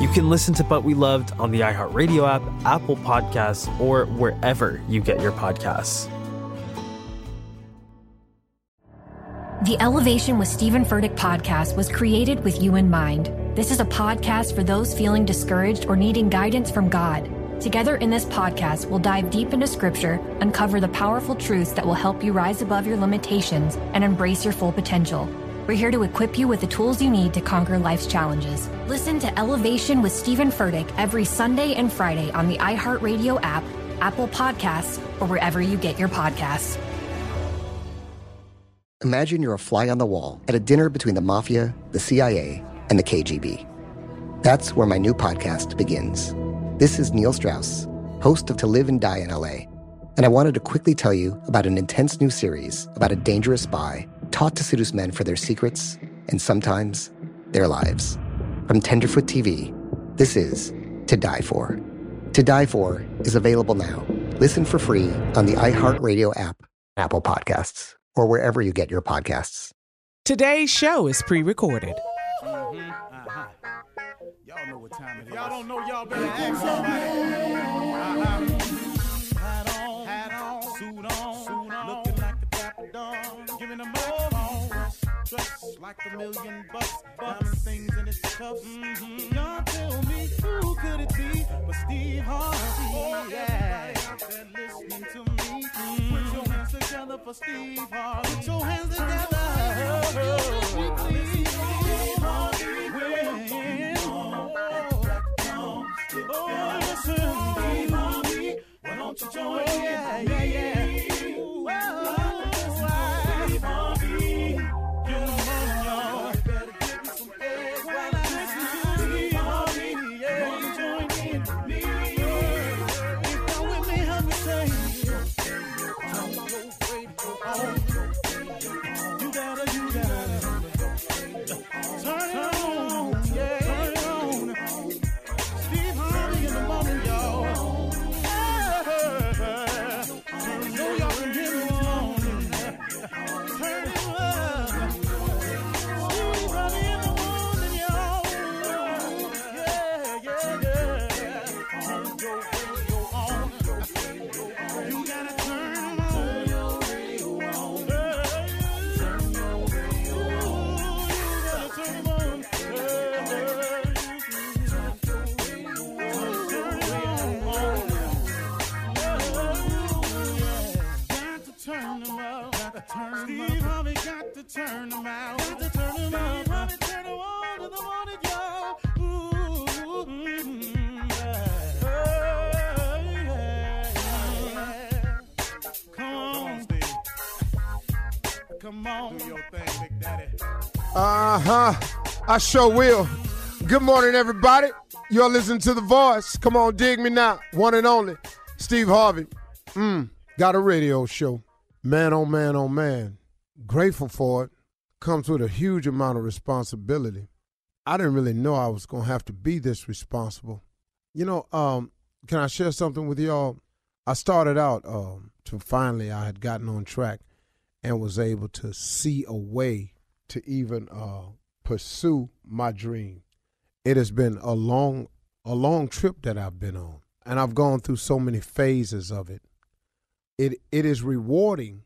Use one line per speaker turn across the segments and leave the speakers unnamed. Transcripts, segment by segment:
You can listen to But We Loved on the iHeartRadio app, Apple Podcasts, or wherever you get your podcasts.
The Elevation with Stephen Furtick podcast was created with you in mind. This is a podcast for those feeling discouraged or needing guidance from God. Together in this podcast, we'll dive deep into scripture, uncover the powerful truths that will help you rise above your limitations and embrace your full potential. We're here to equip you with the tools you need to conquer life's challenges. Listen to Elevation with Stephen Furtick every Sunday and Friday on the iHeartRadio app, Apple Podcasts, or wherever you get your podcasts.
Imagine you're a fly on the wall at a dinner between the mafia, the CIA, and the KGB. That's where my new podcast begins. This is Neil Strauss, host of To Live and Die in LA, and I wanted to quickly tell you about an intense new series about a dangerous spy taught to seduce men for their secrets and sometimes their lives. From Tenderfoot TV, this is To Die For. To Die For is available now. Listen for free on the iHeartRadio app, Apple Podcasts, or wherever you get your podcasts.
Today's show is pre recorded. Mm-hmm. Uh-huh.
Y'all know what time it is. Y'all don't know, y'all better ask somebody. Like a million bucks, diamond things in its cuffs. Mm-hmm. Y'all tell me who could it be but Steve Harvey? Oh, yeah. Everybody out there listening to me. Mm-hmm. Put your hands together for Steve Harvey. Put your hands together. Steve Harvey. When Oh, listen, Steve Harvey. Why don't you join oh, yeah, yeah, yeah.
Huh. I sure will. Good morning, everybody. You're listening to The Voice. Come on, dig me now. One and only, Steve Harvey. Mm, got a radio show. Man, oh man, oh man. Grateful for it. Comes with a huge amount of responsibility. I didn't really know I was going to have to be this responsible. You know, um, can I share something with y'all? I started out um, to finally I had gotten on track and was able to see a way to even uh, pursue my dream. It has been a long, a long trip that I've been on, and I've gone through so many phases of it. It it is rewarding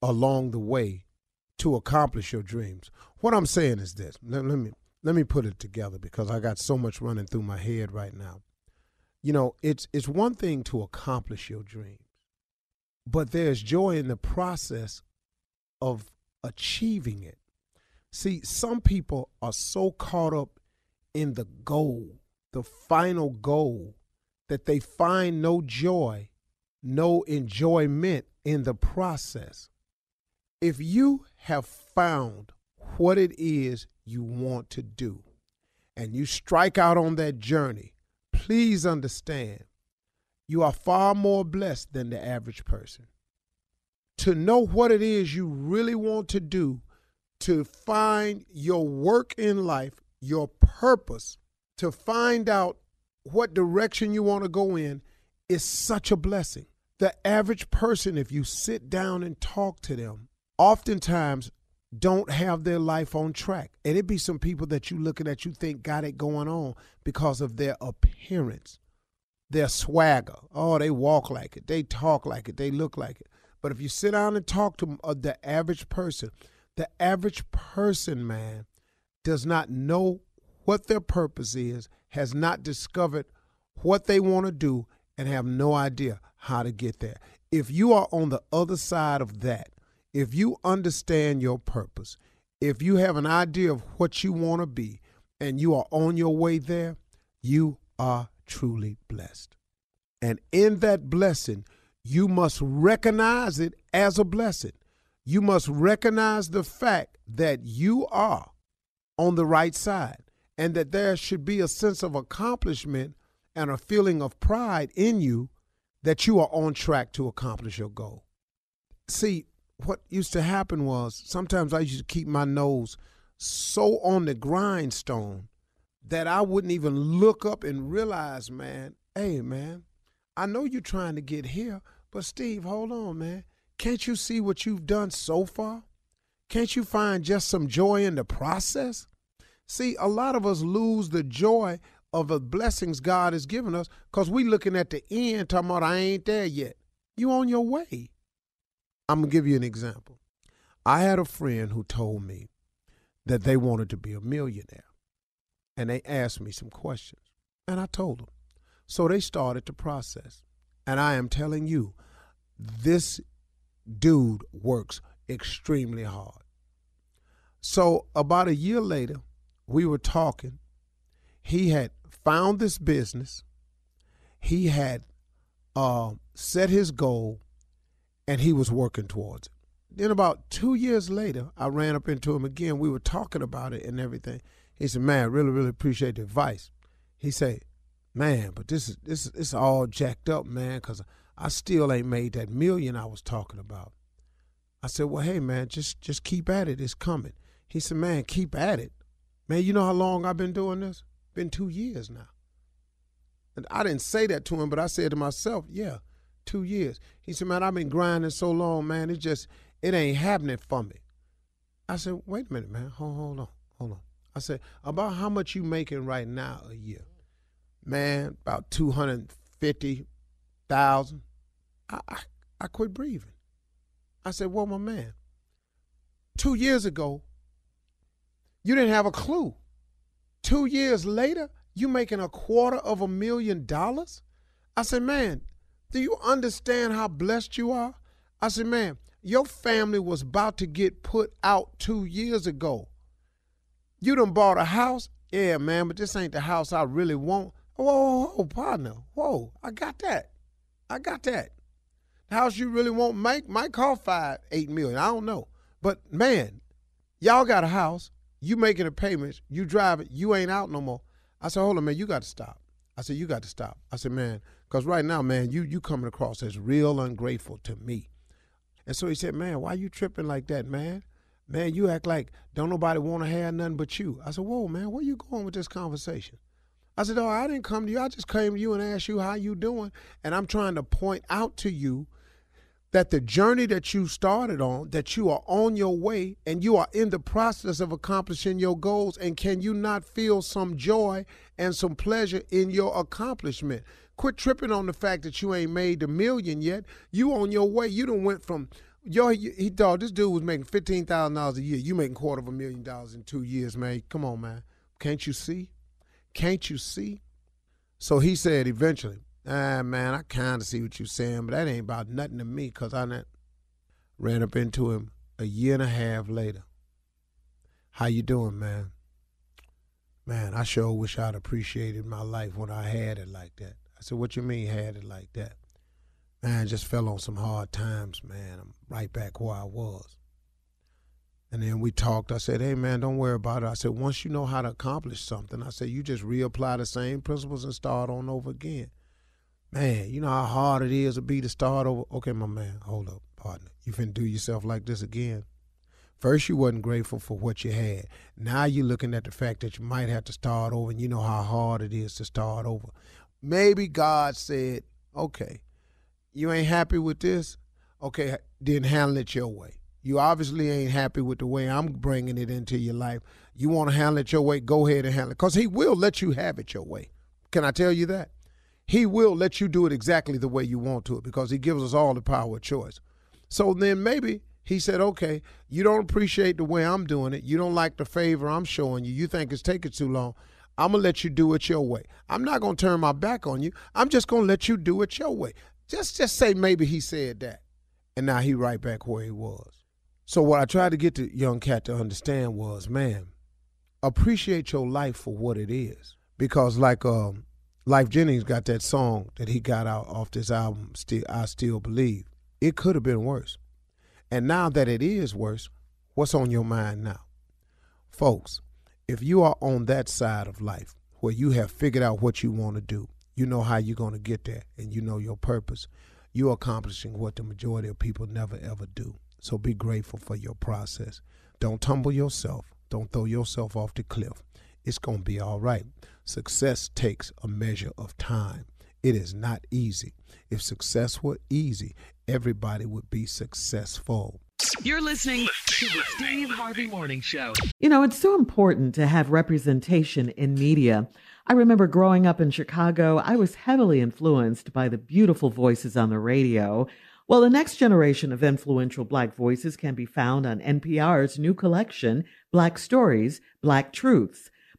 along the way to accomplish your dreams. What I'm saying is this. Let, let me let me put it together because I got so much running through my head right now. You know, it's it's one thing to accomplish your dreams, but there's joy in the process of achieving it. See, some people are so caught up in the goal, the final goal, that they find no joy, no enjoyment in the process. If you have found what it is you want to do and you strike out on that journey, please understand you are far more blessed than the average person. To know what it is you really want to do, to find your work in life, your purpose, to find out what direction you want to go in is such a blessing. The average person, if you sit down and talk to them, oftentimes don't have their life on track. And it be some people that you looking at you think got it going on because of their appearance, their swagger. Oh, they walk like it, they talk like it, they look like it. But if you sit down and talk to uh, the average person, the average person, man, does not know what their purpose is, has not discovered what they want to do, and have no idea how to get there. If you are on the other side of that, if you understand your purpose, if you have an idea of what you want to be, and you are on your way there, you are truly blessed. And in that blessing, you must recognize it as a blessing. You must recognize the fact that you are on the right side and that there should be a sense of accomplishment and a feeling of pride in you that you are on track to accomplish your goal. See, what used to happen was sometimes I used to keep my nose so on the grindstone that I wouldn't even look up and realize, man, hey, man, I know you're trying to get here, but Steve, hold on, man. Can't you see what you've done so far? Can't you find just some joy in the process? See, a lot of us lose the joy of the blessings God has given us because we're looking at the end talking about I ain't there yet. You on your way. I'm gonna give you an example. I had a friend who told me that they wanted to be a millionaire. And they asked me some questions. And I told them. So they started the process. And I am telling you, this dude works extremely hard. So about a year later, we were talking. He had found this business. He had uh, set his goal and he was working towards it. Then about two years later, I ran up into him again. We were talking about it and everything. He said, "Man, I really, really appreciate the advice." He said, "Man, but this is this is all jacked up, man, because I still ain't made that million I was talking about." I said, "Well, hey, man, just just keep at it. It's coming." He said, "Man, keep at it, man. You know how long I've been doing this? Been two years now." And I didn't say that to him, but I said to myself, "Yeah." two years. He said, man, I've been grinding so long, man. It just, it ain't happening for me. I said, wait a minute, man. Hold, hold on, hold on. I said, about how much you making right now a year? Man, about 250,000. I, I, I quit breathing. I said, well, my man, two years ago, you didn't have a clue. Two years later, you making a quarter of a million dollars? I said, man, do you understand how blessed you are? I said, man, your family was about to get put out two years ago. You done bought a house? Yeah, man, but this ain't the house I really want. Whoa, whoa, whoa, partner. Whoa, I got that. I got that. House you really want might might cost five, eight million. I don't know. But man, y'all got a house. You making the payments. You drive it. You ain't out no more. I said, hold on, man. You got to stop. I said, you got to stop. I said, man, because right now, man, you you coming across as real ungrateful to me. And so he said, man, why you tripping like that, man? Man, you act like don't nobody want to have nothing but you. I said, whoa, man, where you going with this conversation? I said, "Oh, I didn't come to you. I just came to you and asked you how you doing." And I'm trying to point out to you that the journey that you started on, that you are on your way and you are in the process of accomplishing your goals. And can you not feel some joy and some pleasure in your accomplishment? Quit tripping on the fact that you ain't made the million yet. You on your way. You done went from yo. He thought this dude was making fifteen thousand dollars a year. You making quarter of a million dollars in two years, man. Come on, man. Can't you see? Can't you see? So he said eventually, ah, man, I kind of see what you're saying, but that ain't about nothing to me because I not, ran up into him a year and a half later. How you doing, man? Man, I sure wish I'd appreciated my life when I had it like that. I said, what you mean had it like that? Man, I just fell on some hard times, man. I'm right back where I was. And then we talked. I said, hey, man, don't worry about it. I said, once you know how to accomplish something, I said, you just reapply the same principles and start on over again. Man, you know how hard it is to be to start over. Okay, my man, hold up, partner. You finna do yourself like this again. First, you wasn't grateful for what you had. Now you're looking at the fact that you might have to start over, and you know how hard it is to start over. Maybe God said, okay, you ain't happy with this? Okay, then handle it your way. You obviously ain't happy with the way I'm bringing it into your life. You want to handle it your way, go ahead and handle it. Because He will let you have it your way. Can I tell you that? He will let you do it exactly the way you want to it because He gives us all the power of choice. So then maybe He said, okay, you don't appreciate the way I'm doing it. You don't like the favor I'm showing you. You think it's taking too long. I'm going to let you do it your way. I'm not going to turn my back on you. I'm just going to let you do it your way. Just just say maybe he said that. And now he right back where he was. So what I tried to get the young cat to understand was, man, appreciate your life for what it is. Because like um Lyfe Jennings got that song that he got out off this album, Still I Still Believe. It could have been worse. And now that it is worse, what's on your mind now? Folks, if you are on that side of life where you have figured out what you want to do, you know how you're going to get there, and you know your purpose, you're accomplishing what the majority of people never ever do. So be grateful for your process. Don't tumble yourself. Don't throw yourself off the cliff. It's going to be all right. Success takes a measure of time. It is not easy. If success were easy, everybody would be successful.
You're listening to the Steve Harvey Morning Show.
You know, it's so important to have representation in media. I remember growing up in Chicago, I was heavily influenced by the beautiful voices on the radio. Well, the next generation of influential Black voices can be found on NPR's new collection, Black Stories, Black Truths.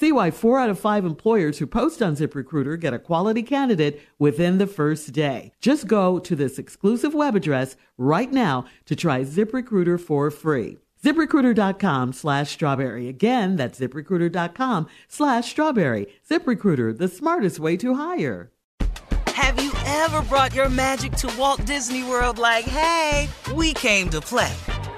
See why four out of five employers who post on ZipRecruiter get a quality candidate within the first day. Just go to this exclusive web address right now to try ZipRecruiter for free. ZipRecruiter.com slash strawberry. Again, that's ZipRecruiter.com slash strawberry. ZipRecruiter, the smartest way to hire.
Have you ever brought your magic to Walt Disney World like, hey, we came to play?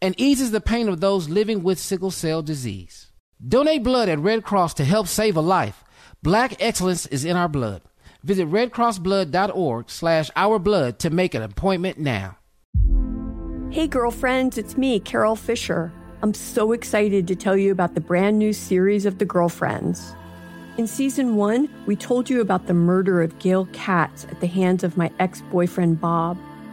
and eases the pain of those living with sickle cell disease. Donate blood at Red Cross to help save a life. Black excellence is in our blood. Visit redcrossblood.org slash ourblood to make an appointment now.
Hey, girlfriends, it's me, Carol Fisher. I'm so excited to tell you about the brand new series of The Girlfriends. In season one, we told you about the murder of Gail Katz at the hands of my ex boyfriend Bob.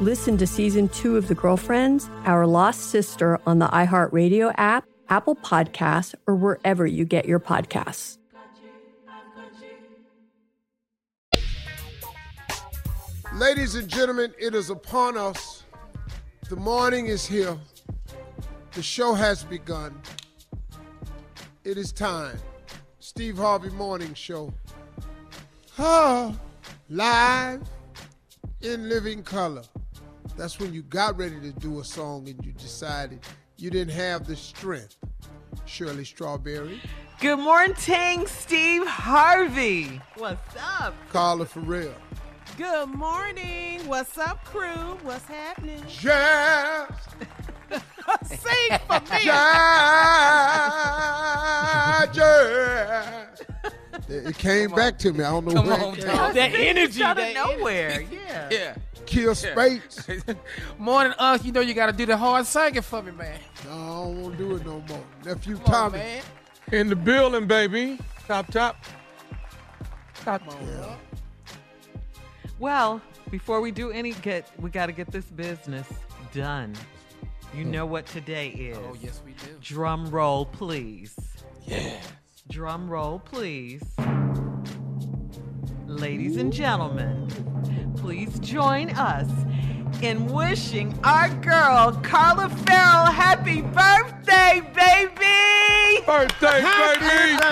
Listen to season two of The Girlfriends, Our Lost Sister on the iHeartRadio app, Apple Podcasts, or wherever you get your podcasts.
Ladies and gentlemen, it is upon us. The morning is here. The show has begun. It is time. Steve Harvey Morning Show. Ah, live in living color. That's when you got ready to do a song and you decided you didn't have the strength. Shirley Strawberry,
Good morning, Steve Harvey. What's up?
Carla Ferrell,
Good morning. What's up, crew? What's happening?
Jazz,
Sing for me.
Jazz, Jazz. It came back to me. I don't know
Come
where
on,
it came
dog. That energy,
out of
that
nowhere.
Yeah.
Yeah.
Kier Spates.
Morning, us. You know you got to do the hard singing for me, man.
No, I don't want to do it no more. Nephew
Come on,
Tommy.
man.
In the building, baby. Top, top. Top,
Yeah.
Well, before we do any get, we got to get this business done. You hmm. know what today is.
Oh, yes, we do.
Drum roll, please.
Yeah.
Drum roll, please. Ladies and gentlemen, please join us in wishing our girl Carla Ferrell happy birthday, baby!
Birthday, baby!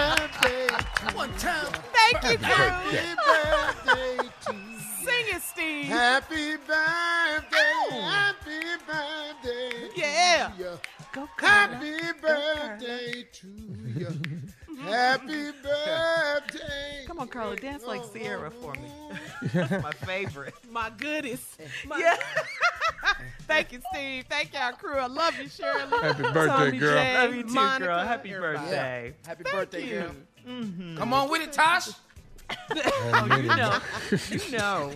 One time.
Thank you, crew. Oh.
Happy birthday to you.
Sing it, Steve.
Happy birthday. Happy birthday.
Yeah.
To you.
Go, Carla.
Happy birthday to you. Happy birthday.
Come on, Carla, dance like Ciara for me. That's my favorite.
My goodness. My-
Yeah.
Thank you, Steve. Thank y'all, crew. I love you, Shirley.
Happy birthday,
Tommy
girl.
J,
Love you too,
Monica,
girl. Happy
everybody.
birthday.
Happy
Thank
birthday,
you.
girl.
Mm-hmm.
Come on with it, Tosh.
Oh, you know. You know.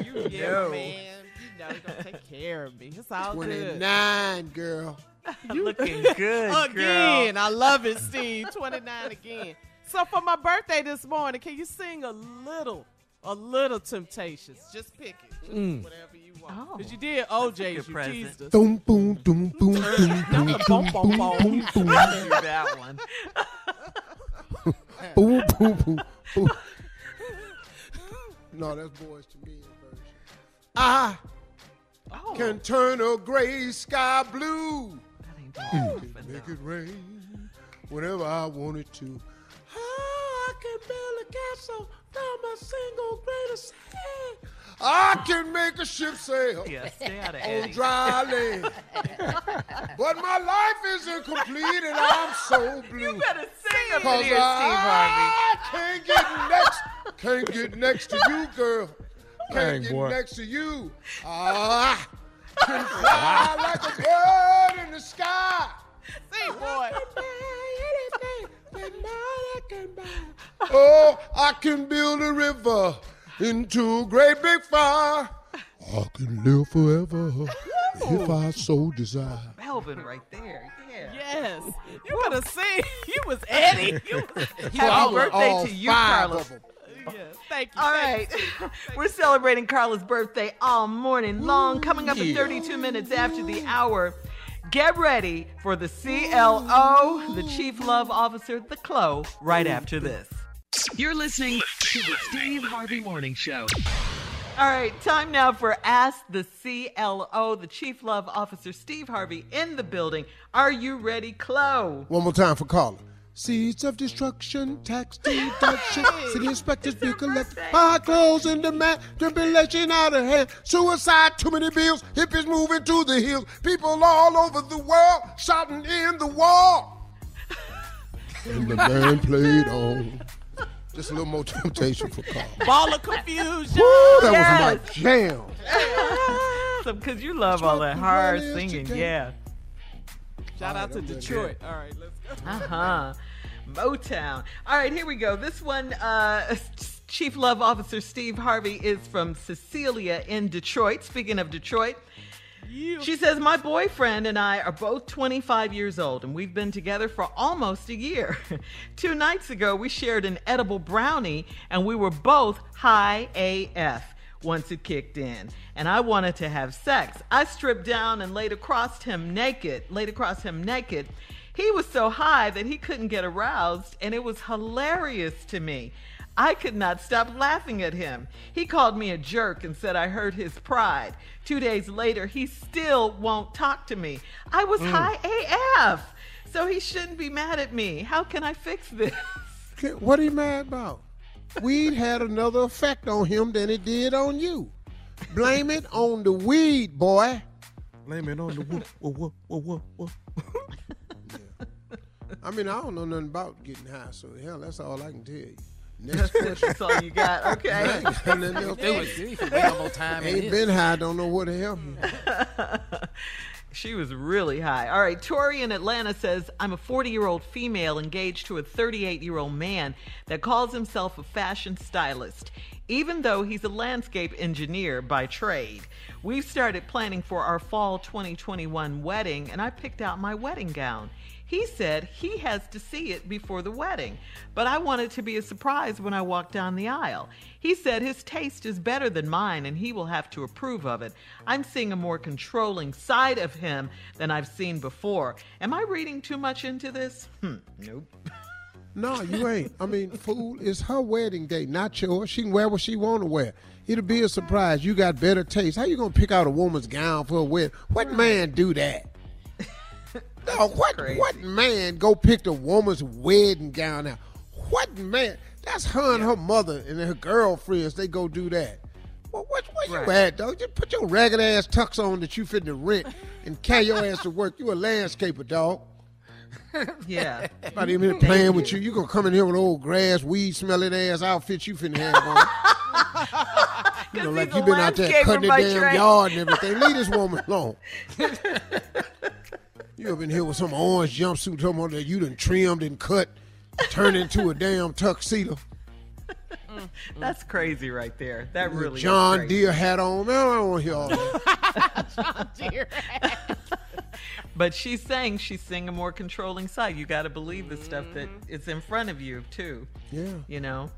You know, man. You know, you're gonna take care of me. It's all good.
29, girl.
Looking good,
again.
girl.
I love it, Steve. 29 again. So for my birthday this morning, can you sing a little, a little Temptations? Just pick it, Just
Mm.
whatever you want.
Oh,
you did O'Jays,
good
you
present.
teased us.
Boom, boom, boom, boom, boom, boom, boom, boom, boom, boom, boom.
I knew that one.
Boom, boom, boom, boom. No, that's Boyz II Men version. I
Oh.
can turn a gray sky blue.
That
Can make it rain whenever I want it to. Oh, I can build a castle from a single grain of sand. I can make a ship sail
Yeah, stay out of
on dry land. but my life isn't complete and I'm so blue.
You better sing up
Cause
in here, Steve Harvey.
I can't get next, can't get next to you, girl. Can't get
boy.
next to you. Ah, can fly like a bird in the sky.
Sing, boy.
Oh, I can build a river into a great big fire. I can live forever if I so desire.
Melvin right there. Yeah.
Yes. You better sing. You was Eddie. You was,
Happy birthday to you, Carlos.
Of
yes. Thank you.
All
thank
right.
you.
We're celebrating Carla's birthday all morning long, coming up in 32 minutes after the hour. Get ready for the CLO, the Chief Love Officer, the CLO, right after this.
You're listening to the Steve Harvey Morning Show.
All right, time now for Ask the CLO, the Chief Love Officer, Steve Harvey, in the building. Are you ready, CLO?
One more time for Carla. Seeds of destruction, tax deduction, city inspectors be collected, buy clothes in demand, tribulation out of hand, suicide, too many bills, hippies moving to the hills, people all over the world shouting in the wall. and the band played on. Just a little more temptation for Carl.
Ball of confusion.
That
Yes.
was my jam.
Because you love all that hard singing,
today.
yeah.
Shout out to Detroit. All right, let's go.
Uh huh. Motown. All right, here we go. This one, uh, Chief Love Officer Steve Harvey is from Cecilia in Detroit. Speaking of Detroit, she says, My boyfriend and I are both 25 years old, and we've been together for almost a year. Two nights ago, we shared an edible brownie, and we were both high AF once it kicked in. And I wanted to have sex. I stripped down and laid across him naked, laid across him naked. He was so high that he couldn't get aroused, and it was hilarious to me. I could not stop laughing at him. He called me a jerk and said I hurt his pride. Two days later, he still won't talk to me. I was mm. high AF, so he shouldn't be mad at me. How can I fix this?
What are you mad about? Weed had another effect on him than it did on you. Blame it on the weed, boy.
Blame it on the whoop, whoop, whoop, whoop, whoop, whoop.
I mean, I don't know nothing about getting high, so hell, that's all I can tell you. Next question.
That's all you got. Okay.
ain't got nothing else to
Do it,
say.
Steve. More time.
Ain't
this.
been high, don't know what to help you.
She was really high. All right, Tori in Atlanta says, I'm a 40 year old female engaged to a 38 year old man that calls himself a fashion stylist, even though he's a landscape engineer by trade. We've started planning for our fall 2021 wedding, and I picked out my wedding gown. He said he has to see it before the wedding, but I want it to be a surprise when I walk down the aisle. He said his taste is better than mine and he will have to approve of it. I'm seeing a more controlling side of him than I've seen before. Am I reading too much into this? Hmm, nope.
No, you ain't. I mean, fool, it's her wedding day, not yours. She can wear what she want to wear. It'll be a surprise. You got better taste. How you gonna pick out a woman's gown for a wedding? What man do that? No, what what man go pick the woman's wedding gown out? What man? That's her and her mother and her girlfriends. They go do that. Well, what, where you
Right.
at, dog? Just put your ragged ass tux on that you fit to rent and carry your ass to work. You a landscaper, dog.
Yeah.
Not even playing with you. You gonna come in here with old grass, weed smelling ass outfit you finna have on. you know, like you been out there cutting the damn
trade.
yard and everything. Leave this woman alone. You up in here with some orange jumpsuit, talking about that you done trimmed and cut, turned into a damn tuxedo. Mm-hmm.
That's crazy right there. That really is
John. Deere hat on. Man, I don't want to hear all that.
John Deere But she's saying she's seeing a more controlling side. You got to believe the stuff that mm-hmm. is in front of you too.
Yeah.
You know.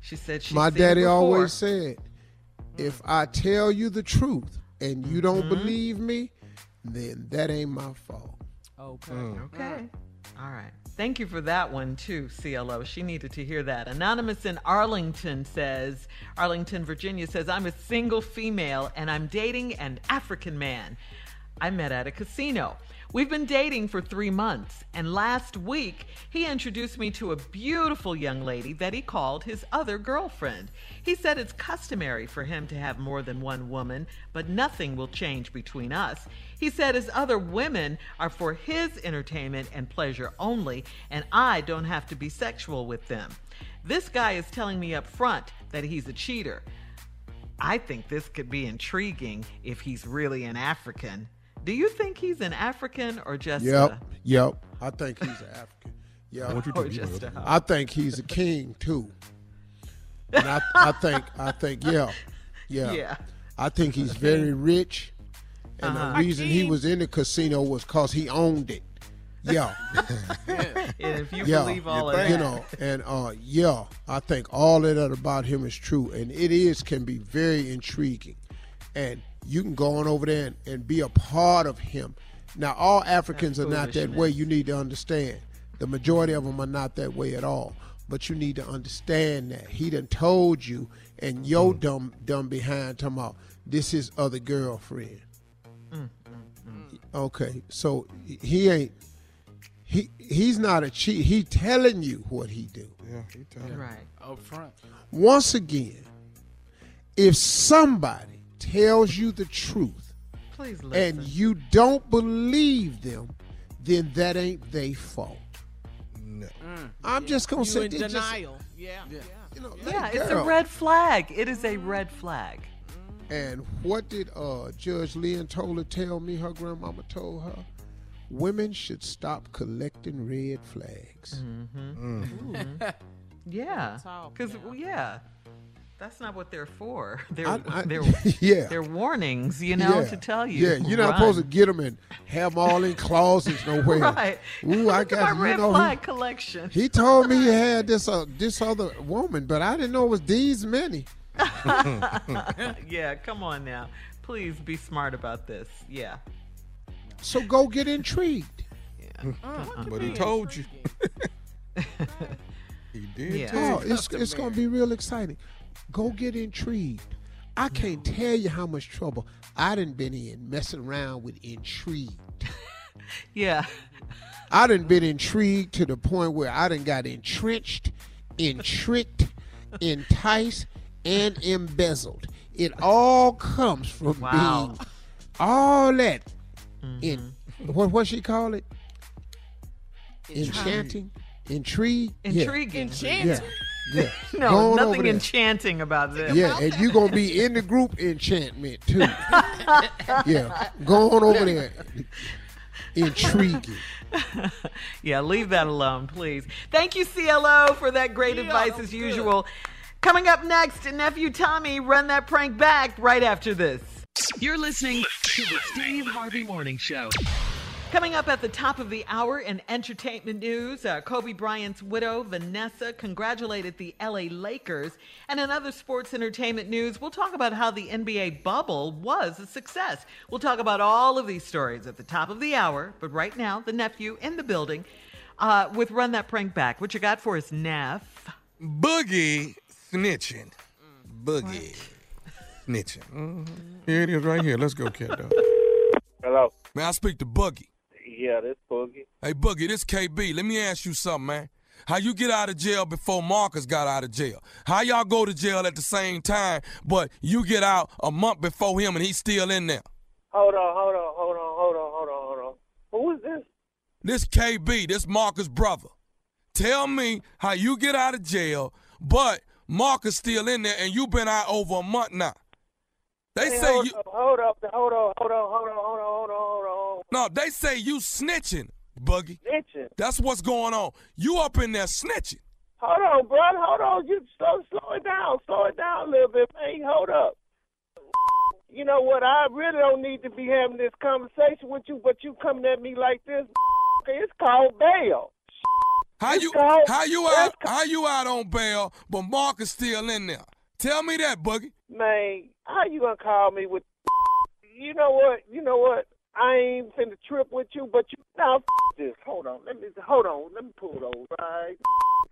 She said she.
My daddy always said, mm. if I tell you the truth and you don't
Mhm.
believe me, then that ain't my fault.
Okay. Mm.
Okay. All right. Thank you for that one too, CLO. She needed to hear that. Anonymous in Arlington says, Arlington, Virginia says, I'm a single female and I'm dating an African man I met at a casino. We've been dating for three months, and last week he introduced me to a beautiful young lady that he called his other girlfriend. He said it's customary for him to have more than one woman, but nothing will change between us. He said his other women are for his entertainment and pleasure only, and I don't have to be sexual with them. This guy is telling me up front that he's a cheater. I think this could be intriguing if he's really an African. Do you think he's an African or just
Yep,
a
yep. I think he's an African. Yeah,
want you to Or just a-
I think he's a king too. And I, I think, I think, yeah, yeah,
Yeah.
I think he's very rich, and
Uh-huh.
the reason he was in the casino was because he owned it. Yeah,
And if you
yeah,
believe all of
you know, and uh, yeah, I think all of that about him is true, and it is can be very intriguing, and you can go on over there and, and be a part of him. Now, all Africans are not that way. You need to understand. The majority of them are not that way at all. But you need to understand that he done told you, and your mm. dumb dumb behind talking about this is other girlfriend. Mm, mm, okay, so he ain't he he's not a cheat. He telling you what he do.
Yeah, he telling
Right.
Up front.
Once again, if somebody tells you the truth
Please listen.
and you don't believe them, then that ain't they fault.
No.
I'm just gonna say
in
they just-
denial. yeah. Yeah.
you know,
yeah,
let
it's a red flag. It is a red flag.
And what did uh, Judge Lynn Toler tell me her grandmama told her? Women should stop collecting red flags.
Mm-hmm. Yeah. Because, yeah. That's not what they're for. They're,
I- I-
they're,
yeah.
they're warnings, you know,
Yeah.
to tell you.
Yeah, you're not
run.
supposed to get them and have them all in closets nowhere.
Right.
Ooh, I
Look at
got
my red
know.
flag
He,
collection.
he told me he had this uh, this other woman, but I didn't know it was these many.
yeah, come on now. Please be smart about this. Yeah.
So go get intrigued. Yeah.
But he told you. he did
Yeah.
tell
Oh, it's it's gonna be real exciting. Go get intrigued. I can't tell you how much trouble I done been in messing around with intrigue.
Yeah.
I done been intrigued to the point where I done got entrenched, intrigued, enticed, and embezzled. It all comes from
Wow. Mm-hmm.
being all that in what what she call it? Enchanting, intrigue, Yeah.
Intriguing.
Yeah, yeah.
No,
on
nothing enchanting about this.
Yeah, and you gonna be in the group enchantment too. yeah, go on over there. Intriguing.
yeah, leave that alone, please. Thank you, CLO, for that great advice as usual. Coming up next, nephew Tommy, run that prank back right after this.
You're listening to the Steve Harvey Morning Show.
Coming up at the top of the hour in entertainment news, uh, Kobe Bryant's widow, Vanessa, congratulated the LA Lakers. And in other sports entertainment news, we'll talk about how the NBA bubble was a success. We'll talk about all of these stories at the top of the hour. But right now, the nephew in the building uh, with Run That Prank Back. What you got for us, Neff?
Boogie snitching. Boogie snitching. Mhm. Here it is right here. Let's go, cat.
Hello.
May I speak to Boogie?
Yeah, this Boogie.
Hey, Boogie, this KB. Let me ask you something, man. How you get out of jail before Marcus got out of jail? How y'all go to jail at the same time, but you get out a month before him and he's still in there?
Hold on, hold on, hold on, hold on, hold on, hold on. Who is this?
This KB, this Marcus' brother. Tell me how you get out of jail, but Marcus still in there and you been out over a month now. They
Hey,
say
hold
you
up, hold up, hold on, hold on, hold on, hold on, hold on, hold on.
No, they say you snitching, Boogie.
Snitching.
That's what's going on. You up in there snitching.
Hold on, bro. Hold on. You slow, slow it down. Slow it down a little bit, man. Hold up. You know what? I really don't need to be having this conversation with you, but you coming at me like this. It's called bail.
How you
called-
how you out how you out on bail, but Mark is still in there? Tell me that, Boogie.
Man, how you gonna call me with? You know what? You know what? I ain't finna trip with you, but you now this. Hold on, let me hold on. Let me pull those right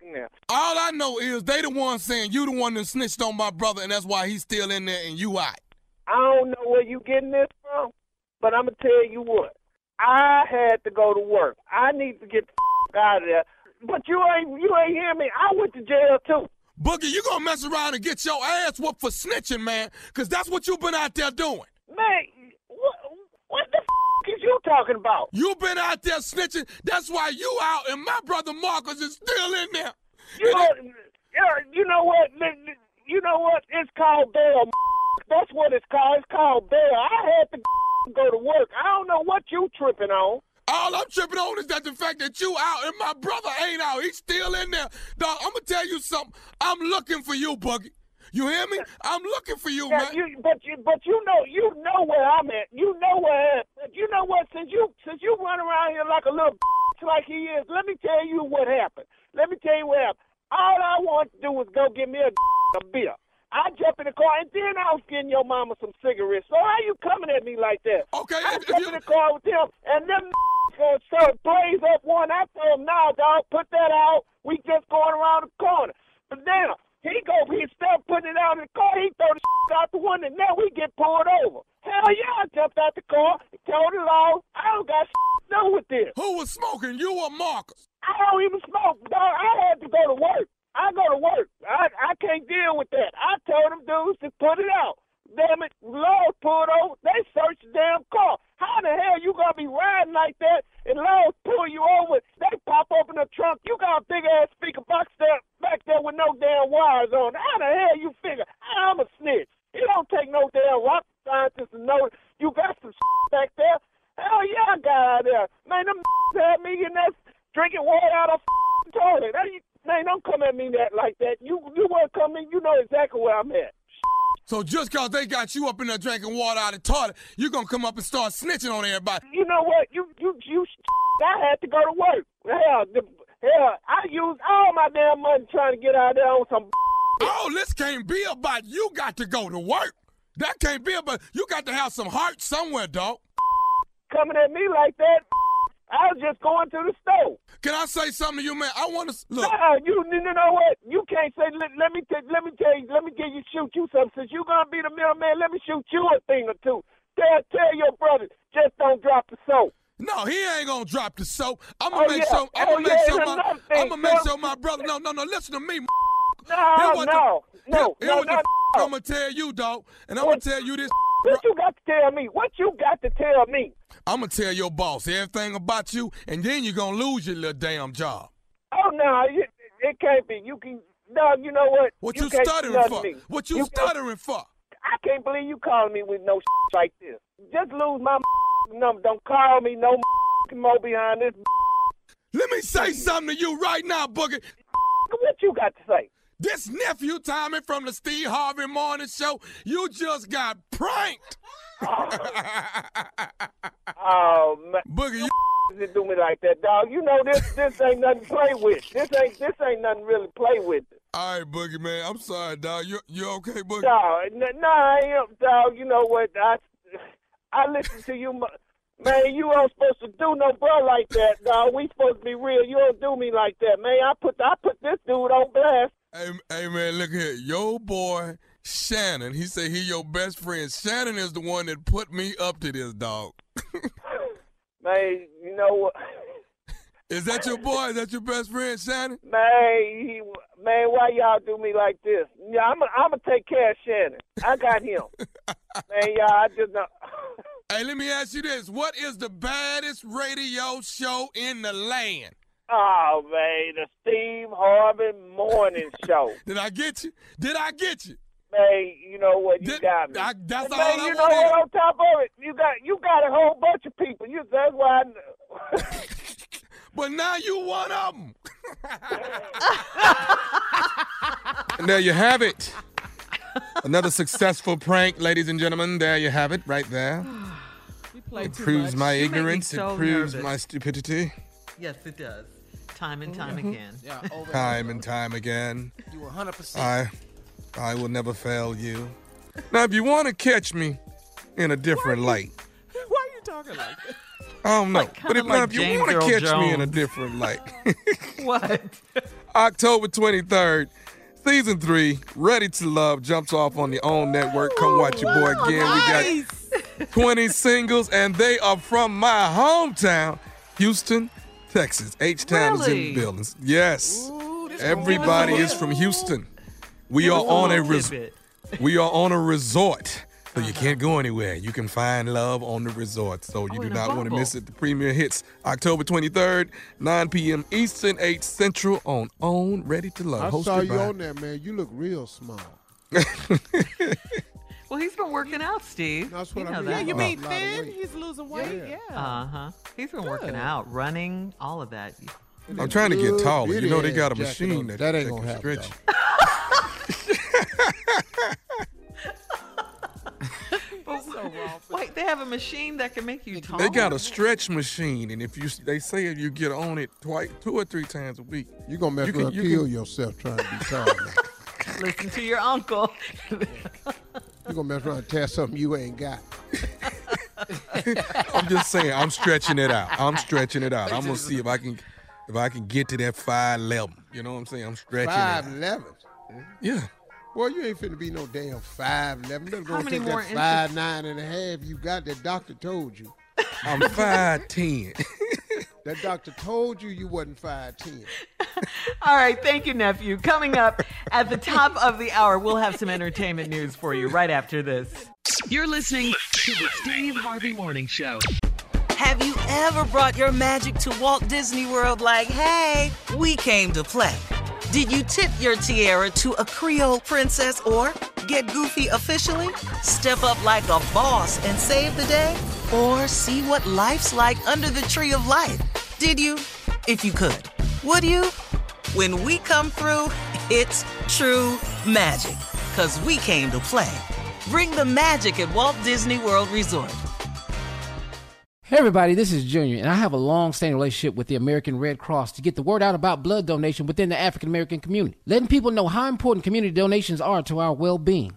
now.
All I know is they the one saying you the one that snitched on my brother, and that's why he's still in there and you out.
I don't know where you getting this from, but I'm gonna tell you what. I had to go to work. I need to get the f- out of there. But you ain't you ain't hear me. I went to jail too.
Boogie, you gonna mess around and get your ass whooped for snitching, man, because that's what you been out there doing.
Man, what the f- is you talking about?
You been out there snitching. That's why you out, and my brother Marcus is still in there.
You know, you know what? You know what? It's called bail. That's what it's called. It's called bail. I had to go to work. I don't know what you tripping on.
All I'm tripping on is that the fact that you out and my brother ain't out. He's still in there. Dog, I'm gonna tell you something. I'm looking for you, Boogie. You hear me? I'm looking for you,
Yeah,
man.
you, but you, but you know, you know where I'm at. You know where. You know what? Since you, since you run around here like a little like he is, let me tell you what happened. Let me tell you what happened. All I want to do was go get me a, a beer. I jump in the car and then I was getting your mama some cigarettes. So how you coming at me like that?
Okay,
I jump in the car with them and them gonna start blaze up one. I told him, nah, dog, put that out. We just going around the corner. But now he go, he start putting it out in the car. He throw the shit out the window. And now we get pulled over. Hell yeah, I jumped out the car, told the law. I don't got to do with this.
Who was smoking? You or Marcus?
I don't even smoke, dog. I had to go to work. I go to work. I I can't deal with that. I told them dudes to put it out. Damn it, laws pulled over. They searched the damn car. How the hell you gonna be riding like that and laws pull you over? They pop open the trunk. You got a big ass speaker box there back there with no damn wires on. How the hell you figure I'm a snitch? It don't take no damn rock scientist to know you got some back there. Hell yeah, I got out there. Man, them had me in there drinking water out of toilet. Hey, Man, don't come at me that like that. You you want to come in, you know exactly where I'm at.
So just cause they got you up in there drinking water out of the toilet, you gonna come up and start snitching on everybody.
You know what? You you you. I had to go to work. Hell, the, hell, I used all my damn money trying to get out there on some.
Oh, this can't be about you got to go to work. That can't be about you got to have some heart somewhere, dog.
Coming at me like that. I was just going to the store.
Can I say something to you, man? I want to look.
Nah, you you know what? You can't say. Let, let me t- let me tell you. Let me get you shoot you something. Since you gonna be the middleman, let me shoot you a thing or two. Tell tell your brother just don't drop the soap.
No, he ain't gonna drop the soap. I'm gonna
Oh,
make
yeah.
sure. I'm
Oh,
gonna make
yeah,
sure my. I'm gonna make sure my brother. No, no, no. Listen to me.
No, no,
the,
no,
here-
no,
here what
no,
the I'm gonna tell you, dog, and I'm gonna tell you this.
What you got to tell me? What you got to tell me?
I'm gonna tell your boss everything about you, and then you're gonna lose your little damn job.
Oh no, it, it can't be. You can. No, you know what?
What you,
can't
stuttering for?
Me.
What you,
can't-
stuttering for?
I can't believe you calling me with no like this. Just lose my number. Don't call me no more behind this.
Let me say mm-hmm. something to you right now, Boogie.
What you got to say?
This nephew Tommy from the Steve Harvey Morning Show, you just got pranked.
Oh man,
Boogie, you
didn't do me like that, dog. You know this. This ain't nothing to play with. This ain't. This ain't nothing really play with.
All right, Boogie, man. I'm sorry, dog. You you okay, Boogie?
No, n- no, I ain't, dog. You know what? I I listen to you, man. You ain't supposed to do no bro like that, dog. We supposed to be real. You don't do me like that, man. I put I put this dude on blast.
Hey, hey, man, look here. Your boy Shannon, he said he your best friend. Shannon is the one that put me up to this, dog.
Man, you know what?
Is that your boy? Is that your best friend, Shannon?
Man, he, man, why y'all do me like this? Yeah, I'm I'm gonna take care of Shannon. I got him. man, y'all, I just know.
Hey, let me ask you this. What is the baddest radio show in the land?
Oh man, the Steve Harvey Morning Show.
Did I get you? Did I get you?
Man, you know what? You got me.
I, that's
man,
all I
you know
wanna
what? On top of it, you got you got a whole bunch of people. You that's why. I know.
But now you one of them. and there you have it. Another successful prank, ladies and gentlemen. There you have it, right there.
play
It
too
proves
much.
my
You
ignorance.
so
it proves
nervous.
my stupidity.
Yes, it does. Time and time
Mhm.
again.
Yeah, over
Time and time again.
You 100%.
I, I will never fail you. Now, if you want to catch me in a different light,
Why are you talking like that?
I don't know.
Like,
but
kinda
if, now,
like
if you
James
want to
Earl
catch me in a
Jones.
different light,
what?
October 23rd, season three, Ready to Love jumps off on the OWN network. Come watch your boy again. We got 20 singles, and they are from my hometown, Houston, Texas. H Town is in the buildings. Yes. Everybody is from Houston. We are on a
little
res- we are on a resort. So you can't go anywhere. You can find love on the resort. So you
Oh,
do not want to miss it. The premiere hits October 23rd, 9 p.m. Eastern, 8 Central on OWN Ready to Love.
I
hosted
saw you
by
on there, man. You look real small.
Well, he's been working out, Steve.
That's
you
what I mean.
that.
Yeah, you mean
Lot
thin? He's losing weight. Yeah.
Uh huh. He's been working out, running, all of that.
I'm trying to get taller. You know they got a machine that,
That ain't
that
gonna
can
happen,
stretch.
Wait, they have a machine that can make you
you.
taller.
They got a stretch machine, and if you they say if you get on it twice, two or three times a week,
you're gonna mess
You can-
around
you
kill
can-
yourself trying to be tall. man.
Listen to your uncle.
You gonna mess around and test something you ain't got.
I'm just saying, I'm stretching it out. I'm stretching it out. I'm gonna see if I can, if I can get to that five eleven. You know what I'm saying? I'm stretching
Five
it. Out.
eleven.
Yeah.
Boy, you ain't finna be no damn five eleven. Let's
How
go
many
take
more
that
inches?
five nine and a half you got. That doctor told you.
I'm five ten.
That doctor told you you wasn't five ten.
All right, thank you, nephew. Coming up at the top of the hour, we'll have some entertainment news for you right after this.
You're listening to the Steve Harvey Morning Show.
Have you ever brought your magic to Walt Disney World like, hey, we came to play? Did you tip your tiara to a Creole princess or get goofy officially? Step up like a boss and save the day? Or see what life's like under the tree of life? Did you? If you could. Would you? When we come through, it's true magic. Cause we came to play. Bring the magic at Walt Disney World Resort.
Hey everybody, this is Junior, and I have a long-standing relationship with the American Red Cross to get the word out about blood donation within the African American community, letting people know how important community donations are to our well-being.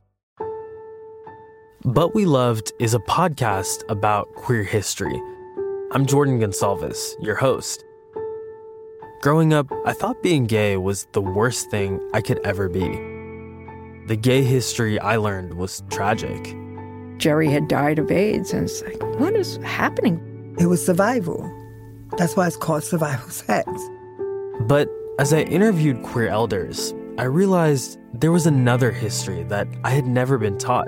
But We Loved is a podcast about queer history. I'm Jordan Gonsalves, your host. Growing up, I thought being gay was the worst thing I could ever be. The gay history I learned was tragic.
Jerry had died of AIDS, and it's like, what is happening?
It was survival. That's why it's called survival sex.
But as I interviewed queer elders, I realized there was another history that I had never been taught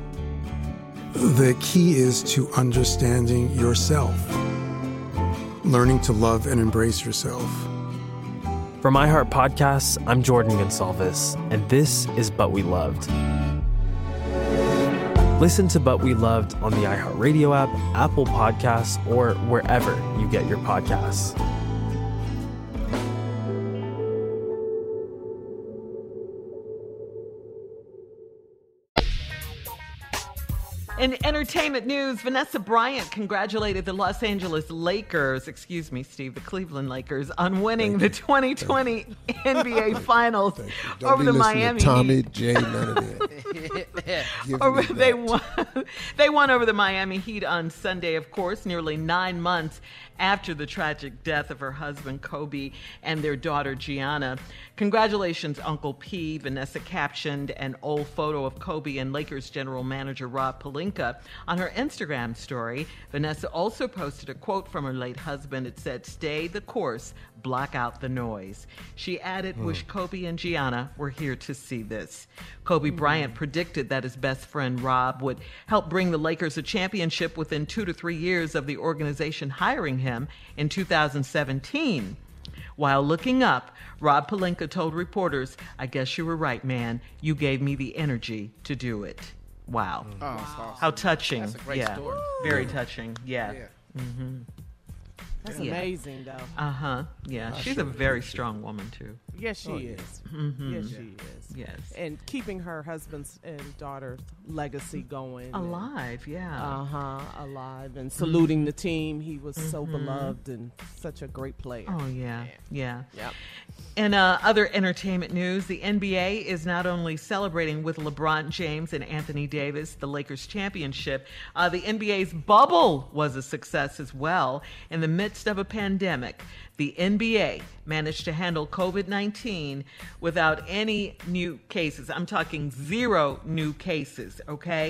The key is to understanding yourself, learning to love and embrace yourself.
From iHeart Podcasts, I'm Jordan Gonsalves, and this is But We Loved. Listen to But We Loved on the iHeartRadio app, Apple Podcasts, or wherever you get your podcasts.
In entertainment news, Vanessa Bryant congratulated the Los Angeles Lakers, excuse me, Steve, the Cleveland Lakers, on winning the 2020 NBA Finals over the Miami
to Tommy
Heat.
J. None of that.
Over- they won. They won over the Miami Heat on Sunday, of course, nearly nine months after the tragic death of her husband Kobe and their daughter Gianna. Congratulations, Uncle P. Vanessa captioned an old photo of Kobe and Lakers general manager Rob Pelinka on her Instagram story. Vanessa also posted a quote from her late husband. It said, "Stay the course, block out the noise." She added, hmm. "Wish Kobe and Gianna were here to see this." Kobe hmm. Bryant predicted that his best friend Rob would help bring the Lakers a championship within two to three years of the organization hiring him in 2017. While looking up, Rob Pelinka told reporters, I guess you were right, man. You gave me the energy to do it. Wow. Mm.
Oh, that's awesome.
How touching.
That's a great
yeah.
story.
Very
mm.
touching. Yeah.
Yeah.
hmm
That's amazing, though.
Uh huh. Yeah.
I
She's
sure
a very strong woman, too.
Yes, she
Oh, yeah.
is.
Mhm.
Yes, she is.
Yes.
And keeping her husband's and daughter's legacy going. and-
Alive, yeah.
Uh huh. Alive and saluting the team. He was so
Mhm.
beloved and such a great player.
Oh yeah, yeah.
Yep.
In uh, other entertainment news, the NBA is not only celebrating with LeBron James and Anthony Davis the Lakers championship, uh, the NBA's bubble was a success as well. In the midst of a pandemic, the NBA managed to handle COVID 19 without any new cases. I'm talking zero new cases, okay?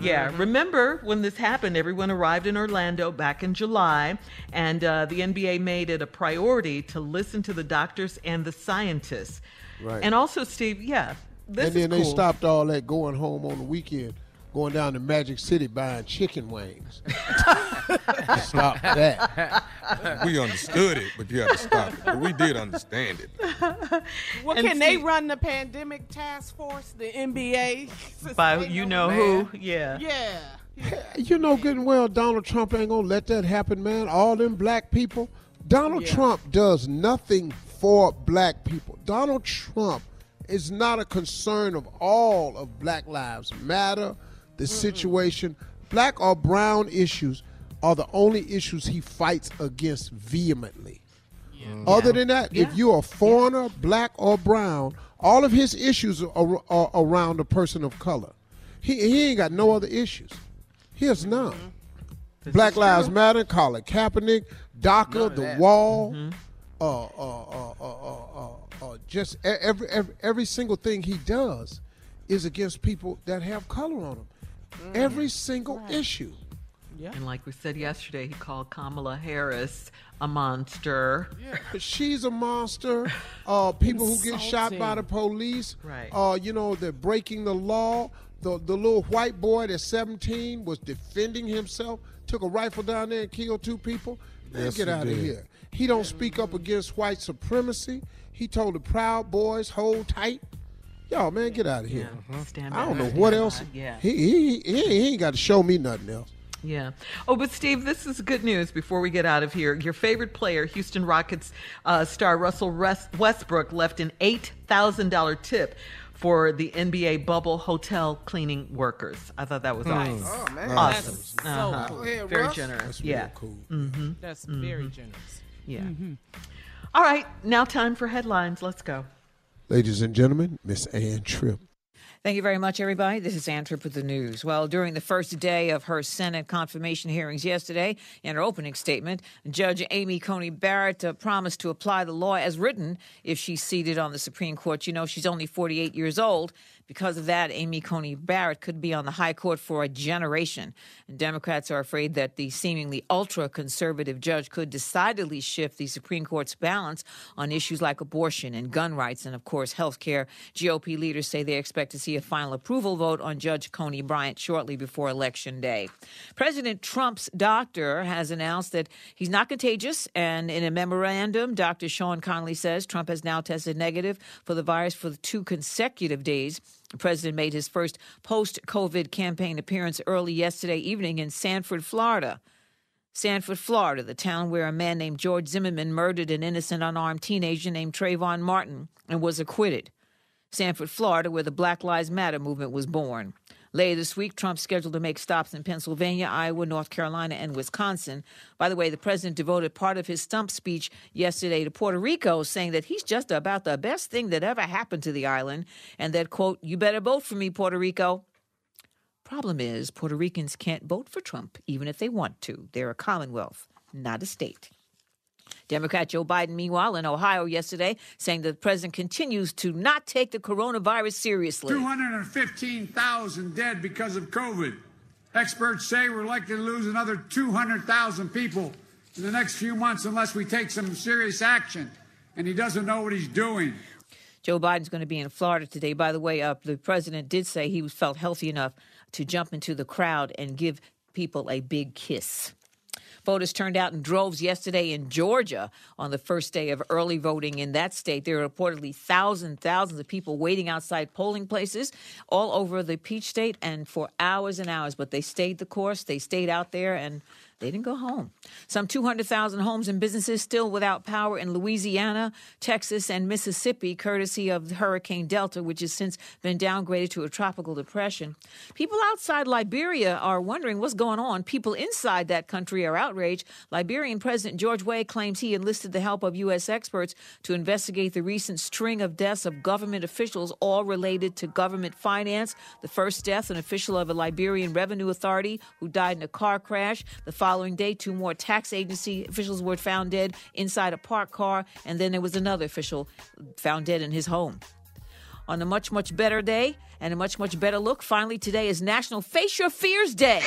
Yeah, remember when this happened, everyone arrived in Orlando back in July, and uh, the NBA made it a priority to listen to the doctors and the scientists.
Right.
And also, Steve, yeah, this
and then
is
they stopped all that going home on the weekend, going down to Magic City buying chicken wings. Stop that.
we understood it, but you have to stop it. But we did understand it.
Well,
And
can they run the pandemic task force, the NBA?
By you know
man?
who, yeah.
Yeah.
You know good and well Donald Trump ain't gonna let that happen, man. All them black people. Donald
Yeah.
Trump does nothing for black people. Donald Trump is not a concern of all of Black Lives Matter, the situation. Black or brown issues are the only issues he fights against vehemently. Other than that, if you're a foreigner, black or brown, all of his issues are, are around a person of color. He, he ain't got no other issues. He has none.
This
Black Lives
true.
Matter, Colin Kaepernick, DACA, the
that.
wall,
Mhm.
uh, uh, uh, uh, uh, uh, uh, just e- every, every every single thing he does is against people that have color on them.
Mm.
Every single issue.
And like we said yesterday, he called Kamala Harris a monster.
She's a monster. Uh, people who get shot by the police.
Right.
Uh, you know, they're breaking the law. The the little white boy that's 17 was defending himself. Took a rifle down there and killed two people. Man,
Yes,
get
he
out of here. He don't speak up against white supremacy. He told the Proud Boys, hold tight. Yo, man, get out of here.
Stand
I don't know what else.
Yeah.
He, he, he, he ain't got to show me nothing else.
Yeah. Oh, but Steve, this is good news before we get out of here. Your favorite player, Houston Rockets uh, star Russell Westbrook, left an $8,000 tip for the NBA bubble hotel cleaning workers. I thought that was
Nice.
awesome.
Oh, man.
Awesome.
That's so
Uh-huh.
cool. Go
Very
Russ.
generous.
That's
yeah.
real cool.
Mm-hmm.
That's very generous.
Yeah.
Mhm.
All right. Now, time for headlines. Let's go.
Ladies and gentlemen, Miss Ann Tripp.
Thank you very much, everybody. This is Ann Tripp with the news. Well, during the first day of her Senate confirmation hearings yesterday, in her opening statement, Judge Amy Coney Barrett uh, promised to apply the law as written if she's seated on the Supreme Court. You know, she's only 48 years old. Because of that, Amy Coney Barrett could be on the high court for a generation. And Democrats are afraid that the seemingly ultra conservative judge could decidedly shift the Supreme Court's balance on issues like abortion and gun rights and, of course, health care. GOP leaders say they expect to see a final approval vote on Judge Coney Bryant shortly before Election Day. President Trump's doctor has announced that he's not contagious, and in a memorandum, Dr. Sean Conley says Trump has now tested negative for the virus for two consecutive days. The president made his first post COVID campaign appearance early yesterday evening in Sanford, Florida. Sanford, Florida, the town where a man named George Zimmerman murdered an innocent unarmed teenager named Trayvon Martin and was acquitted. Sanford, Florida, where the Black Lives Matter movement was born. Later this week, Trump's scheduled to make stops in Pennsylvania, Iowa, North Carolina, and Wisconsin. By the way, the president devoted part of his stump speech yesterday to Puerto Rico, saying that he's just about the best thing that ever happened to the island, and that, quote, you better vote for me, Puerto Rico. Problem is, Puerto Ricans can't vote for Trump, even if they want to. They're a commonwealth, not a state. Democrat Joe Biden, meanwhile, in Ohio yesterday, saying the president continues to not take the coronavirus seriously.
215,000 dead because of COVID. Experts say we're likely to lose another 200,000 people in the next few months unless we take some serious action. And he doesn't know what he's doing.
Joe Biden's going to be in Florida today. By the way, uh, the president did say he felt healthy enough to jump into the crowd and give people a big kiss. Voters turned out in droves yesterday in Georgia on the first day of early voting in that state. There were reportedly thousands, thousands of people waiting outside polling places all over the Peach State and for hours and hours. But they stayed the course. They stayed out there and they didn't go home. Some 200,000 homes and businesses still without power in Louisiana, Texas, and Mississippi, courtesy of Hurricane Delta, which has since been downgraded to a tropical depression. People outside Liberia are wondering what's going on. People inside that country are outraged. Liberian President George Weah claims he enlisted the help of U.S. experts to investigate the recent string of deaths of government officials, all related to government finance. The first death, an official of a Liberian revenue authority who died in a car crash. The following day, two more tax agency officials were found dead inside a parked car, and then there was another official found dead in his home. On a much, much better day and a much, much better look, finally today is National Face Your Fears Day.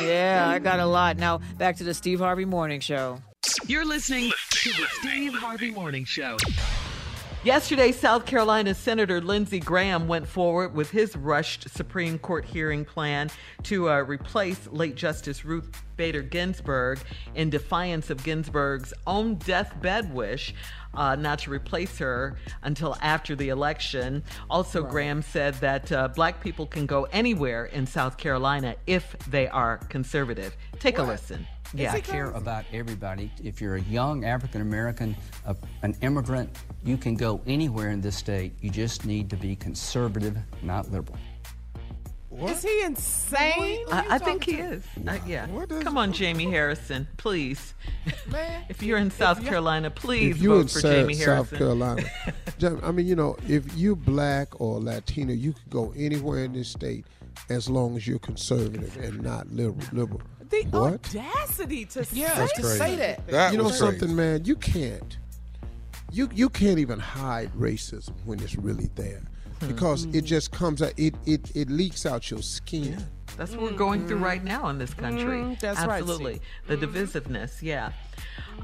Yeah, I got a lot. Now, back to the Steve Harvey Morning Show.
You're listening to the Steve Harvey Morning Show.
Yesterday, South Carolina Senator Lindsey Graham went forward with his rushed Supreme Court hearing plan to uh, replace late Justice Ruth Bader Ginsburg in defiance of Ginsburg's own deathbed wish uh, not to replace her until after the election. Also, Graham said that uh, black people can go anywhere in South Carolina if they are conservative. Take a listen. Yeah.
I care about everybody. If you're a young African American, a- an immigrant, you can go anywhere in this state. You just need to be conservative, not liberal.
Is he insane?
I, I think he is. Uh, yeah. Come on, Jamie Harrison, please. if you're in South Carolina, please
if you
vote
in
for
Sa-
Jamie
South
Harrison.
Carolina, I mean, you know, if you black or Latino, you can go anywhere in this state. as long as you're conservative and not liberal. liberal.
The
what?
audacity to
Yeah,
say,
to say that.
That
you know
was
something, man? You can't. You you can't even hide racism when it's really there, because it just comes out. It it it leaks out your skin.
That's what we're going through right now in this country.
Mm, that's right,
Absolutely.
Steve.
The divisiveness, yeah.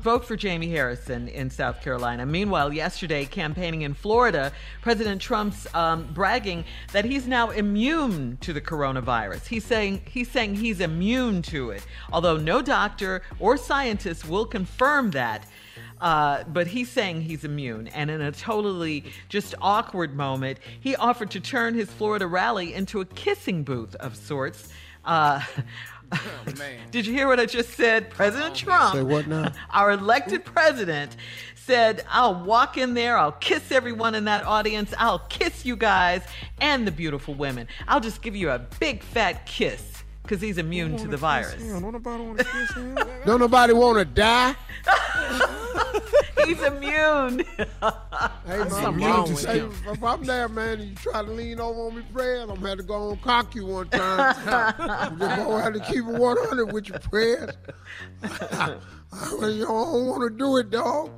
Vote for Jamie Harrison in South Carolina. Meanwhile, yesterday, campaigning in Florida, President Trump's um, bragging that he's now immune to the coronavirus. He's saying he's saying he's immune to it, although no doctor or scientist will confirm that. Uh, but he's saying he's immune. And in a totally just awkward moment, he offered to turn his Florida rally into a kissing booth of sorts. Uh, Did you hear what I just said? President Trump,
Say what now?
our elected president, said, I'll walk in there, I'll kiss everyone in that audience, I'll kiss you guys and the beautiful women. I'll just give you a big fat kiss because he's immune to the virus.
Don't nobody want to kiss him.
Don't nobody want to die.
He's immune.
Hey, man,
Something
I'm,
wrong with
hey, if I'm there, man, and you try to lean over on me, prayers, I'm gonna have to go on cock you one time. I'm just gonna have to keep it 100 with your prayers. you don't want to do it, dog.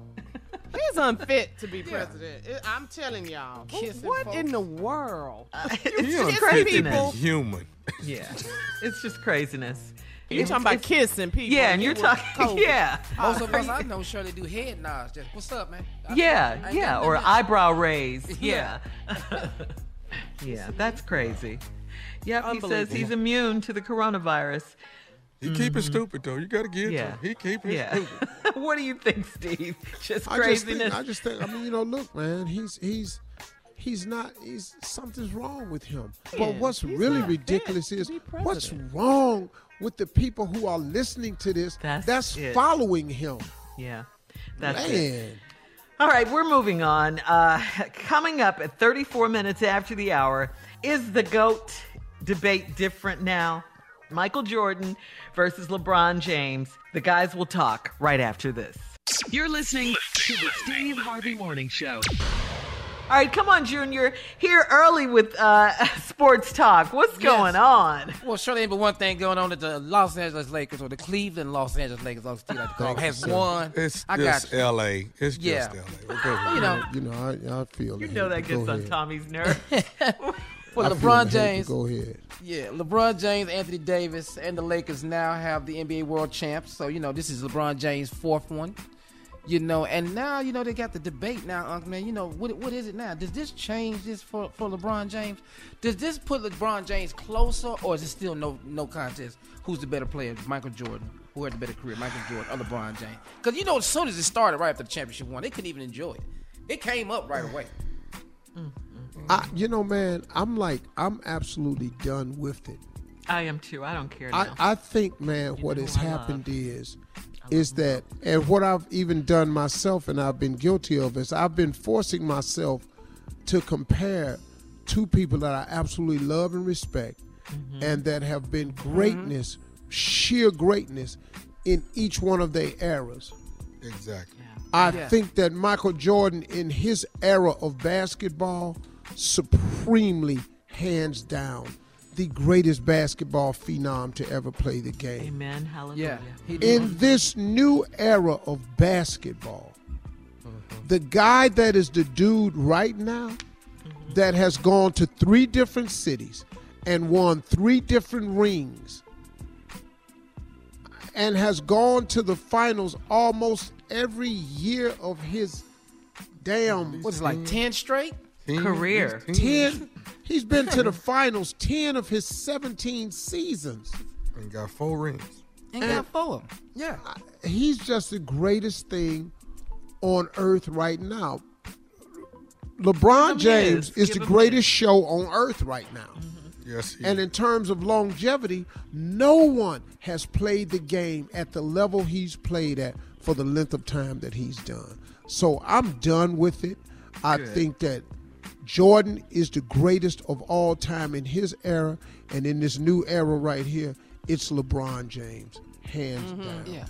He's unfit to be president. It- I'm telling y'all.
Kissing
what
folks.
in the world?
Uh, it's
He
just
unfit to human.
Yeah, it's just craziness.
You
It's-
talking about kissing people?
Yeah, and
you
you're talking.
COVID.
Yeah,
Most of us I know surely do head nods. Just what's up, man? I-
yeah,
I ain't
yeah, or
nothing.
eyebrow raise. Yeah,
Yeah.
yeah, that's crazy. Yep, he says he's immune to the coronavirus.
He keep it mm-hmm. stupid though. You got to get it to
Yeah.
him. He keep it
Yeah.
stupid.
what do you think, Steve? Just
I just
craziness.
think, I just think, I mean, you know, look, man, he's he's he's not. He's something's wrong with him.
Yeah,
but what's
he's
really ridiculous is what's wrong with the people who are listening to this.
That's it.
following him.
yeah, that's it.
man.
All right, we're moving on. Uh, coming up at 34 minutes after the hour, is the GOAT debate different now? Michael Jordan versus LeBron James. The guys will talk right after this.
You're listening to the Steve Harvey Morning Show.
All right, come on, Junior. Here early with uh, sports talk. What's going on?
Well, surely ain't but one thing going on that the Los Angeles Lakers or the Cleveland Los Angeles Lakers, I'll still like to call, has
sir.
won.
It's
I
just
got.
L.A. It's
Yeah.
just L.A. Okay.
You know,
You know, I, I feel
You
it.
know that
Go
gets on
ahead.
Tommy's nerve.
well,
I
LeBron James.
Go ahead.
Yeah, LeBron James, Anthony Davis, and the Lakers now have the NBA World Champs. So you know this is LeBron James' fourth one. You know, and now you know they got the debate now, Uncle Man. You know what? What is it now? Does this change this for for LeBron James? Does this put LeBron James closer, or is it still no no contest? Who's the better player, Michael Jordan? Who had the better career, Michael Jordan or LeBron James? Because you know, as soon as it started, right after the championship won, they couldn't even enjoy it. It came up right away.
I, you know, man, I'm like, I'm absolutely done with it.
I am too. I don't care
I,
now.
I think, man, what has
who I
happened is, is that, and what I've even done myself, and I've been guilty of, is I've been forcing myself to compare two people that I absolutely love and respect,
Mm-hmm.
and that have been greatness, sheer greatness, in each one of their eras.
Exactly.
I
Yeah.
think that Michael Jordan, in his era of basketball, supremely, hands down, the greatest basketball phenom to ever play the game.
Amen. Hallelujah.
Yeah.
In this new era of basketball, mm-hmm. the guy that is the dude right now mm-hmm. that has gone to three different cities and won three different rings and has gone to the finals almost every year of his damn
What is it, like ten straight?
Career.
10 he's been to the finals 10 of his 17 seasons
And got four rings.
And got four. Yeah.
he's just the greatest thing on earth right now lebron james
his.
is the greatest show on earth right now mm-hmm.
Yes. He
and in terms of longevity no one has played the game at the level he's played at for the length of time that he's done so i'm done with it i think that Jordan is the greatest of all time in his era, and in this new era right here, it's LeBron James, hands down.
Yeah.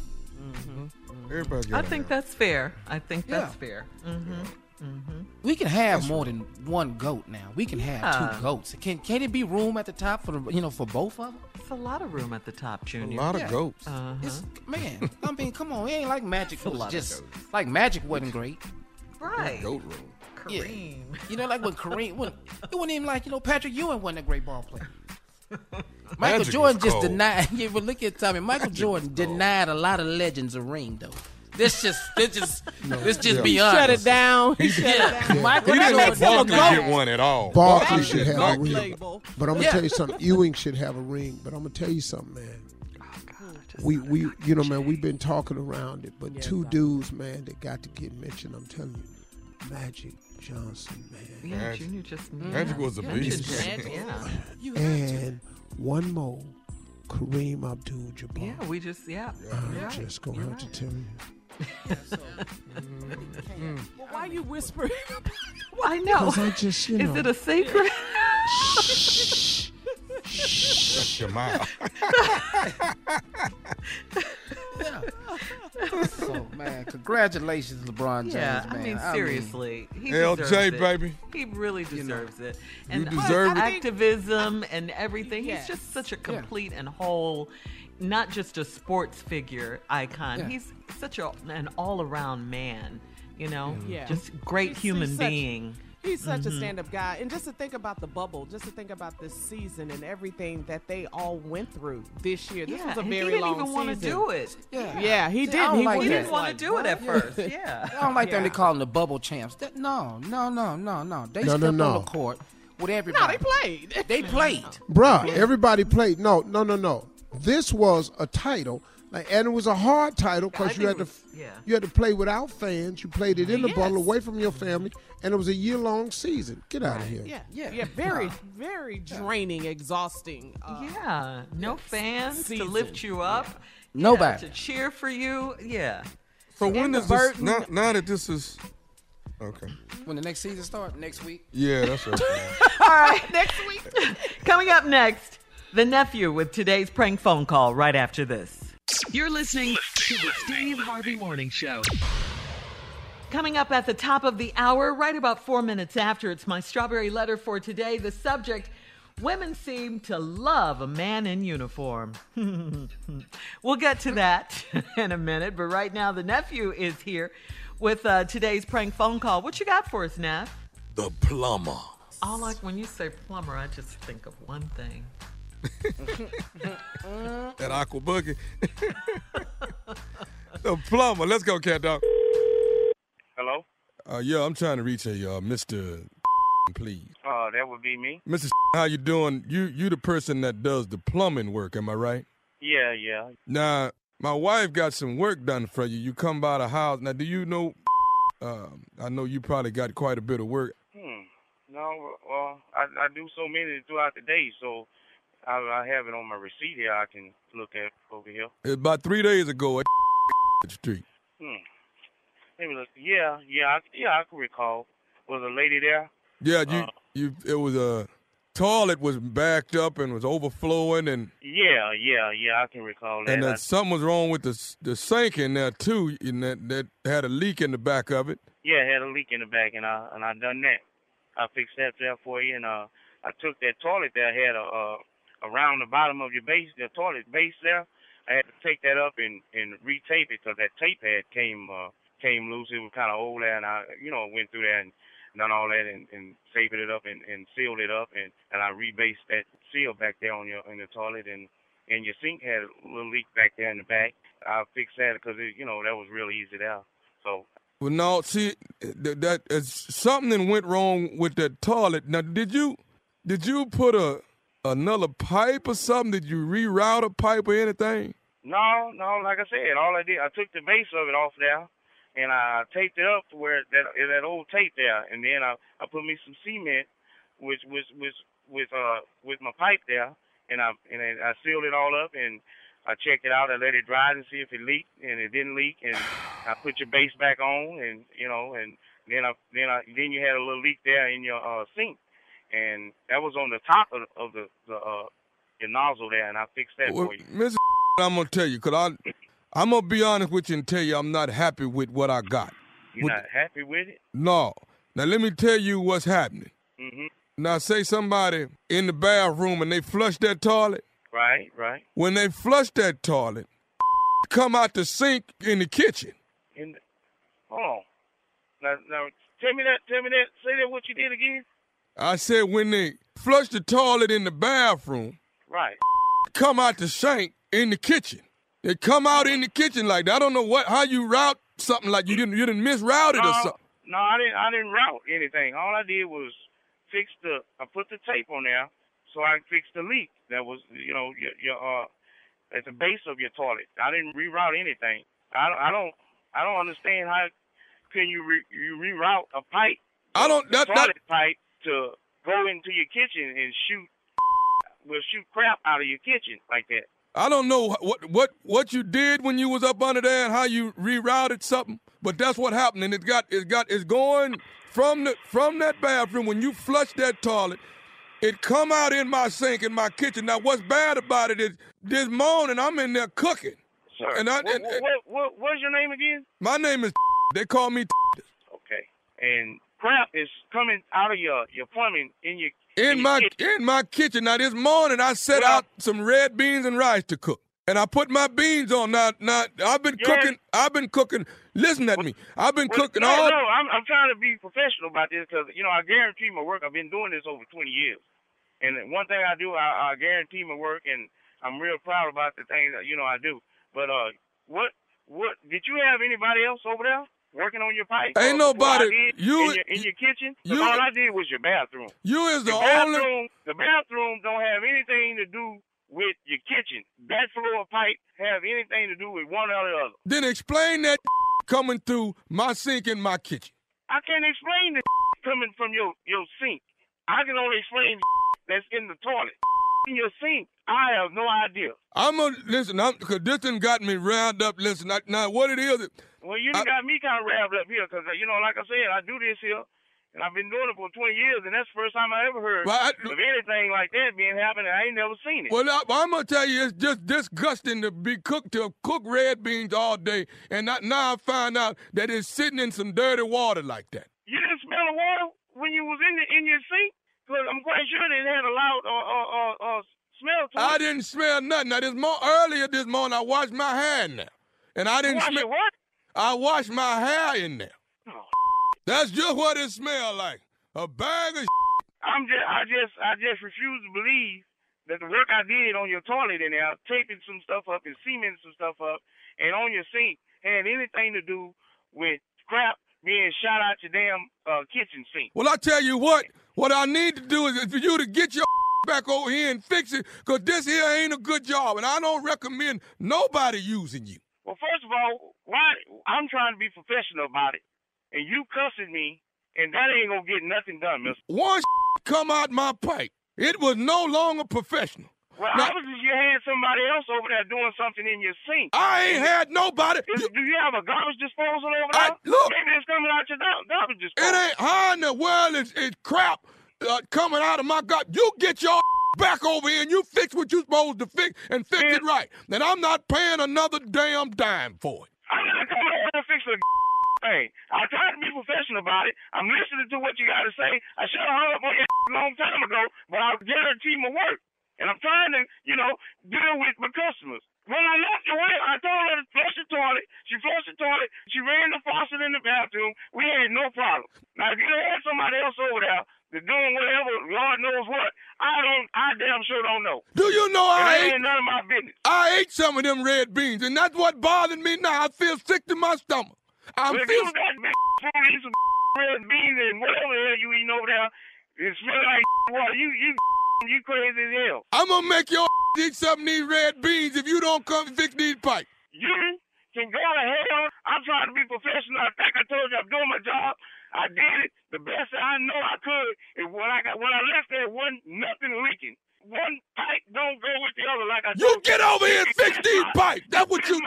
Everybody.
I think
it.
that's fair. I think that's
Yeah.
fair. hmm Mm-hmm.
We can have more than one goat now. We can have two goats. Can can it be room at the top for the you know for both of them?
It's a lot of room at the top, Junior.
A lot of
Yeah.
goats.
Uh-huh.
It's, man, I mean, come on, it ain't like Magic
a
was
lot of
just
goats.
like Magic wasn't great.
Right.
Goat room.
Yeah. You know, like when Kareem, when, it wasn't even like you know Patrick Ewing wasn't a great ball player. Michael
Magic
Jordan just
cold.
denied. Yeah, but look at Tommy. Michael Jordan denied a lot of legends a ring though. This just, this just, this just
Yeah.
be honest.
Shut it down. He shut it
Yeah.
down.
Michael
He didn't
Jordan
let Barkley get one at all.
Barkley
Barkley
should have a
get
ring.
one.
But I'm gonna
Yeah.
tell you something. Ewing should have a ring. But I'm gonna tell you something, man. We we you know man we've been talking around it, but two dudes man that got to get mentioned. I'm telling you, Magic Johnson, man,
Yeah,
Magic.
Junior just
Magic was a beast.
just- Yeah.
You have to.
and one more, Kareem Abdul-Jabbar.
Yeah, we just yeah.
I'm
You're
just gonna
You're
have to tell you. Mm-hmm.
Well, why you whispering?
I know.
I just, you
Is it a secret? Shh.
Shut your mouth.
So man, congratulations, LeBron James.
yeah, I
man.
mean seriously, he
LJ,
it.
baby.
He really deserves it.
You deserve it.
activism and everything.
Yes.
He's just such a complete and whole, not just a sports figure icon.
Yeah.
He's such a, an all-around man. You know,
Yeah.
just great
He's-
human
he's such-
being.
He's such
Mhm.
a stand-up guy, and just to think about the bubble, just to think about this season and everything that they all went through this year. This
Yeah,
was a
and
very
he didn't
long
even want to do it.
Yeah,
Yeah, he
See,
didn't. He,
like
He didn't want to do it at first. Yeah.
I don't like them
Yeah.
to call them the bubble champs. That, no, no, no, no, no. They
No, no, no.
on the court with everybody.
No, they played.
They played.
Bruh, everybody played. No, no, no, no. This was a title, like, and it was a hard title because you had to
was- yeah.
you had to play without fans. You played it in the
Yes.
bubble, away from your family, and it was a year long season. Get out of here.
Yeah,
Yeah.
yeah, very, very draining, exhausting. Uh,
Yeah, no fans to lift you up. Yeah,
Nobody.
to cheer for you. Yeah.
So when
the
does this?
Burton-
Now, now that this is okay.
When the next season starts next week.
Yeah, that's right.
All right, next week. Coming up next, the nephew with today's prank phone call right after this.
You're listening to the Steve Harvey Morning Show.
Coming up at the top of the hour, right about four minutes after, it's my strawberry letter for today. The subject Women seem to love a man in uniform. we'll get to that in a minute, but right now the nephew is here with uh, today's prank phone call. What you got for us, Neff?
the plumber.
All like when you say plumber, I just think of one thing.
That aqua boogie. the plumber. Let's go, cat dog.
Hello?
Uh, yeah, I'm trying to reach a uh, Mr. Please,
Uh, that would be me.
Mr. How you doing? You you the person that does the plumbing work? Am I right?
Yeah, yeah.
Now, my wife got some work done for you. You come by the house. Now, do you know? Um, I know you probably got quite a bit of work.
Hmm. No, well, I, I do so many throughout the day, so I, I have it on my receipt here. I can look at over here.
About three days ago at Street.
Hmm. Maybe look. Yeah, yeah, I, yeah. I can recall. Was a lady there?
Yeah, you
Uh.
you. It was a toilet was backed up and was overflowing, and
Yeah, yeah, yeah. I can recall that.
and
I-
uh, something was wrong with the the sink in there too, and that that had a leak in the back of it.
yeah, it had a leak in the back, and I and I done that. I fixed that there for you, and uh, I took that toilet that had a uh, around the bottom of your base, the toilet base there. I had to take that up and and retape it because that tape had came uh, came loose. It was kind of old there, and I you know went through there and done all that and, and taped it up and, and sealed it up, and and I rebased that seal back there on your in the toilet, and and your sink had a little leak back there in the back. I fixed that because you know that was real easy there. So
Well, no, see that, that is something went wrong with that toilet. Now, did you did you put a another pipe or something? Did you reroute a pipe or anything?
No, no, like I said, all I did, I took the base of it off there, and I taped it up to where that that old tape there, and then I I put me some cement, which was was with uh with my pipe there, and I and I sealed it all up, and I checked it out, I let it dry and see if it leaked, and it didn't leak, and I put your base back on, and you know, and then I then I then you had a little leak there in your uh sink, and that was on the top of, of the the uh your nozzle there, and I fixed that
Well,
for you.
Mrs. I'm gonna tell you, cause I I'm gonna be honest with you and tell you I'm not happy with what I got.
You're
What-
not happy with it?
No. Now let me tell you what's happening.
hmm
Now say somebody in the bathroom and they flush that toilet.
Right, right.
When they flush that toilet, come out the sink in the kitchen.
In the, hold on. Now, now, tell me that. Tell me that. Say that. What you did again?
I said when they flush the toilet in the bathroom,
Right.
come out the sink in the kitchen. They come out in the kitchen like that. I don't know what how you route something like you didn't you didn't misroute it or something.
no, I didn't. I didn't route anything. All I did was fix the. I put the tape on there so I fixed fix the leak that was, you know, your, your uh, at the base of your toilet. I didn't reroute anything. I don't. I don't. I don't understand how can you re, you reroute a pipe.
I don't. That, that
toilet pipe to go into your kitchen and shoot. Will shoot crap out of your kitchen like that.
I don't know what what what you did when you was up under there and how you rerouted something, but that's what happened. And it got it got it's going from the from that bathroom when you flush that toilet. It come out in my sink in my kitchen. Now what's bad about it is this morning I'm in there cooking.
Sir,
And I,
what,
and, and
what, what, what's your name again?
my name is. They call me
Okay. And crap is coming out of your your plumbing in your
in my in my kitchen. Now this morning I set out some red beans and rice to cook. And I put my beans on. Now, now I've been cooking. I've been cooking. Listen at me. I've been
Well,
cooking
no,
all.
No, I'm, I'm trying to be professional about this because you know I guarantee my work. I've been doing this over 20 years, and one thing I do, I, I guarantee my work, and I'm real proud about the things that you know I do. But uh, what what did you have anybody else over there working on your pipe?
Ain't nobody- you-
in your, in your kitchen. 'Cause
you-
all I did was your bathroom.
You is the,
the
only.
bathroom. The bathroom don't have anything to do with your kitchen. That floor pipe have anything to do with one or the other.
Then explain that coming through my sink in my kitchen.
I can't explain the coming from your your sink. I can only explain that's in the toilet. In your sink, I have no idea.
I'm gonna listen. I'm because this done got me round up. Listen, I, now what it is?
Well, you done got me kind of wrapped up here because, you know, like I said, I do this here, and I've been doing it for 20 years, and that's the first time I ever heard
Well, I-
of anything like that being happening. I ain't never seen it.
Well, I, I'm gonna tell you, it's just disgusting to be cooked to cook red beans all day, and not, now I find out that it's sitting in some dirty water like that.
You didn't smell the water when you was in the, in your sink? Because I'm quite sure it had a loud uh, uh, uh, uh, smell to it.
I didn't smell nothing. Now this more earlier this morning, I washed my in and I didn't smell.
what?
I washed my hair in there.
Oh.
That's just what it smelled like. A bag of.
I'm just, I just, I just refuse to believe that the work I did on your toilet in there, taping some stuff up and cementing some stuff up, and on your sink had anything to do with crap being shot out your damn uh, kitchen sink.
Well, I tell you what, what I need to do is for you to get your back over here and fix it, because this here ain't a good job, and I don't recommend nobody using you.
Well, first of all, why? I'm trying to be professional about it, and you cussing me, and that ain't gonna get nothing done, Mister.
Once come out my pipe, it was no longer professional.
Well,
Now-
obviously you had somebody else over there doing something in your sink.
I ain't had nobody.
Do, do you have a garbage disposal over
I-
there?
look.
Maybe it's coming out your gar- garbage disposal.
It ain't how in the world is, is crap uh, coming out of my gut. You get your back over here and you fix what you're supposed to fix and fix it right. Then I'm not paying another damn dime for it.
I'm not coming to fix the thing. I tried to be professional about it. I'm listening to what you got to say. I should have hung up on you a long time ago, but I guarantee my work. And I'm trying to, you know, deal with my customers. When I left away, I told her to flush the toilet. She flushed the toilet. She ran the faucet in the bathroom. We had no problem. Now, if you had somebody else over there that's doing whatever, Lord knows what, I don't, I damn sure don't know.
Do you know I
that
ate,
ain't none of my business.
I ate some of them red beans, and that's what bothered me now. I feel sick to my stomach. I'm
Well,
feel
big food, eat some red beans and whatever the hell you eating over there, it smell like water. You, you, you crazy as hell.
I'm gonna make your eat some of these red beans if you don't come fix these pipes.
You can go to hell. I'm trying to be professional. I think I told you I'm doing my job. I did it the best I know I could. And when I got when I left there, wasn't nothing leaking. One pipe don't go with the other like I
You get over here and fix these pipes. That's what you.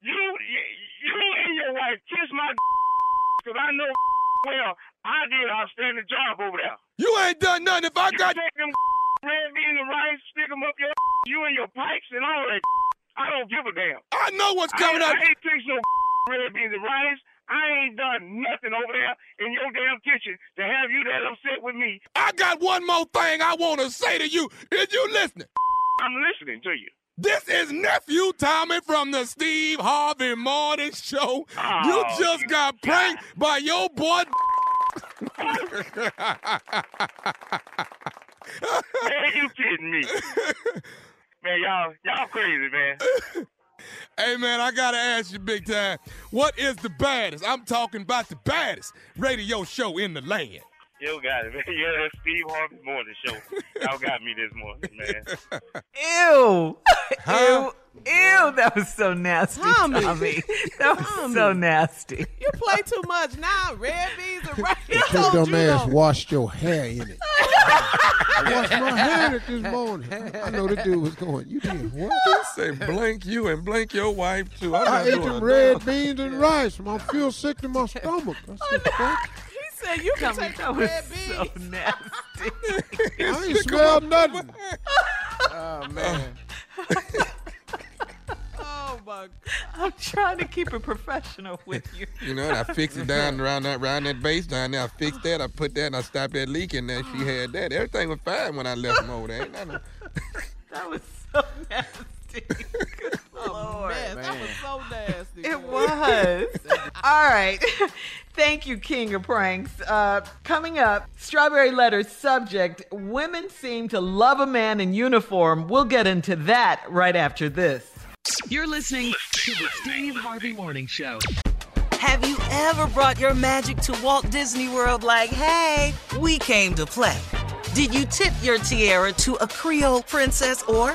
You, you, and your wife kiss my because I know well I did an outstanding job over there.
You ain't done nothing. If I
You
got
take them red beans and rice, stick them up your you and your pipes and all that. I don't give a damn.
I know what's coming
I,
out.
I ain't fix no red beans and rice. I ain't done nothing over there in your damn kitchen to have you that upset with me.
I got one more thing I want to say to you. Is you listening?
I'm listening to you.
This is nephew Tommy from the Steve Harvey Morning Show.
Oh,
you just got pranked by your boy.
man, you kidding me? man, y'all, y'all crazy, man.
Hey man, I gotta ask you big time. What is the baddest? I'm talking about the baddest radio show in the land.
You got it, man. Yeah, that's Steve Harvey Morning Show. Y'all got me this morning, man.
Ew. Ew. Ew. That was so nasty,
Tommy.
Tommy. That was
Tommy.
so nasty.
You play too much now. Red beans and rice.
Your
told
dumb
you
ass washed your hair in it. I washed my hair in this morning. I know the dude was going, you did what?
Say blank you and blank your wife too. I'm
I
not
ate
doing
them
that.
red beans and rice. I feel sick to my stomach. I said, oh, "Fuck."
He said you can
Tommy,
take
that
the
was
red beans.
so nasty.
I ain't smelled nothing.
Oh man.
Oh my god.
I'm trying to keep it professional with you.
You know, and I fixed it down around that around that base down there. I fixed that. I put that and I stopped that leak in there. She had that. Everything was fine when I left them over there. Ain't nothing.
That was so nasty. Good oh, Lord.
Man, that was so nasty.
It
man.
was. All right. Thank you, King of Pranks. Uh, coming up, Strawberry Letter subject Women seem to love a man in uniform. We'll get into that right after this.
You're listening to the Steve Harvey Morning Show.
Have you ever brought your magic to Walt Disney World like, hey, we came to play? Did you tip your tiara to a Creole princess or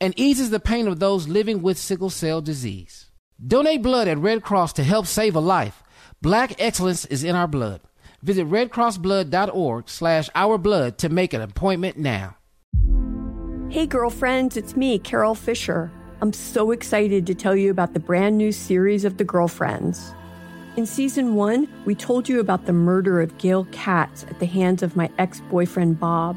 and eases the pain of those living with sickle cell disease. Donate blood at Red Cross to help save a life. Black excellence is in our blood. Visit redcrossblood.org slash our blood to make an appointment now.
Hey, girlfriends, it's me, Carole Fisher. I'm so excited to tell you about the brand new series of The Girlfriends. In season one, we told you about the murder of Gail Katz at the hands of my ex boyfriend, Bob.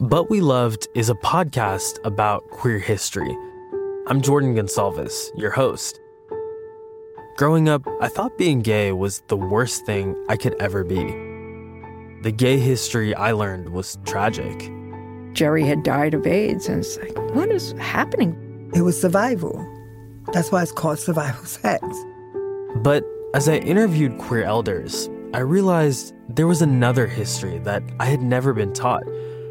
But We Loved is a podcast about queer history. I'm Jordan Gonsalves, your host. Growing up, I thought being gay was the worst thing I could ever be. The gay history I learned was tragic.
Jerry had died of AIDS, and it's like, what is happening?
It was survival. That's why it's called survival sex.
But as I interviewed queer elders, I realized there was another history that I had never been taught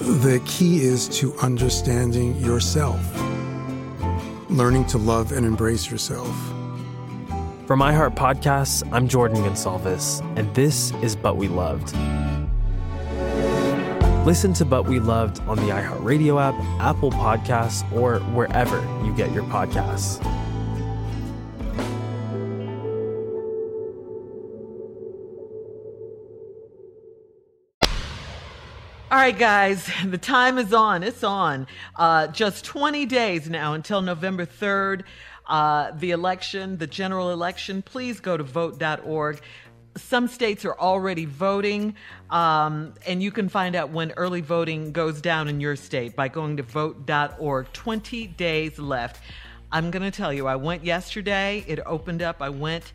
The key is to understanding yourself, learning to love and embrace yourself.
From iHeart Podcasts, I'm Jordan Gonsalves, and this is But We Loved. Listen to But We Loved on the iHeartRadio app, Apple Podcasts, or wherever you get your podcasts.
All right, guys, the time is on. It's on. Uh, just 20 days now until November 3rd, uh, the election, the general election. Please go to vote.org. Some states are already voting, um, and you can find out when early voting goes down in your state by going to vote.org. 20 days left. I'm going to tell you, I went yesterday, it opened up, I went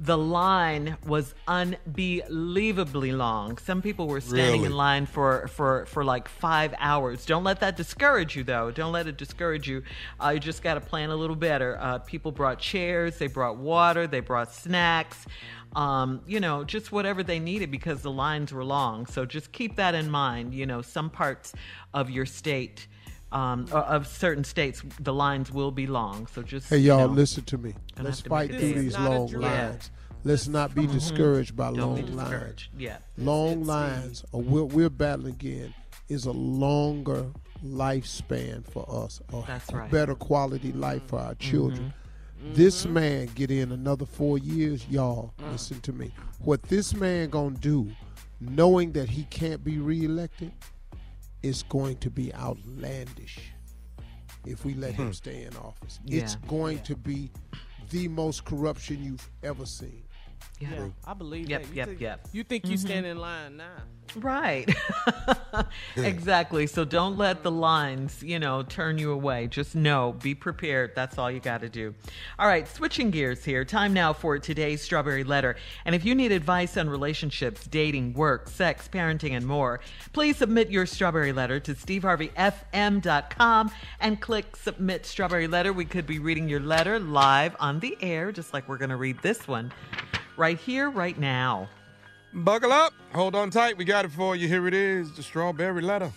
the line was unbelievably long. Some people were standing
Really?
in line for, for, for like five hours. Don't let that discourage you, though. Don't let it discourage you. Uh, you just got to plan a little better. Uh, people brought chairs, they brought water, they brought snacks, um, you know, just whatever they needed because the lines were long. So just keep that in mind. You know, some parts of your state. Um, of certain states, the lines will be long. So just
Hey, y'all,
you know,
listen to me.
gonna
Let's
to
fight through these long lines. Let's not be
Mhm.
discouraged by
Don't be
long lines.
Yeah.
Long lines, or we're, we're battling again, is a longer lifespan for us, a,
That's
a better quality life for our children. This man get in another four years, y'all. Listen to me. What this man gonna do, knowing that he can't be reelected, is going to be outlandish. If we let him
Hmm.
stay in office,
Yeah.
it's going to be the most corruption you've ever seen.
Yeah.
I believe
Yep,
that. You
yep,
think,
yep.
You think you
Mhm.
stand in line now?
Right. exactly. So don't let the lines, you know, turn you away. Just know, be prepared. That's all you got to do. All right, switching gears here. Time now for today's Strawberry Letter. And if you need advice on relationships, dating, work, sex, parenting, and more, please submit your Strawberry Letter to steveharveyfm.com and click Submit Strawberry Letter. We could be reading your letter live on the air, just like we're going to read this one right here, right now.
Buckle up. Hold on tight. We got it for you. Here it is the strawberry letter.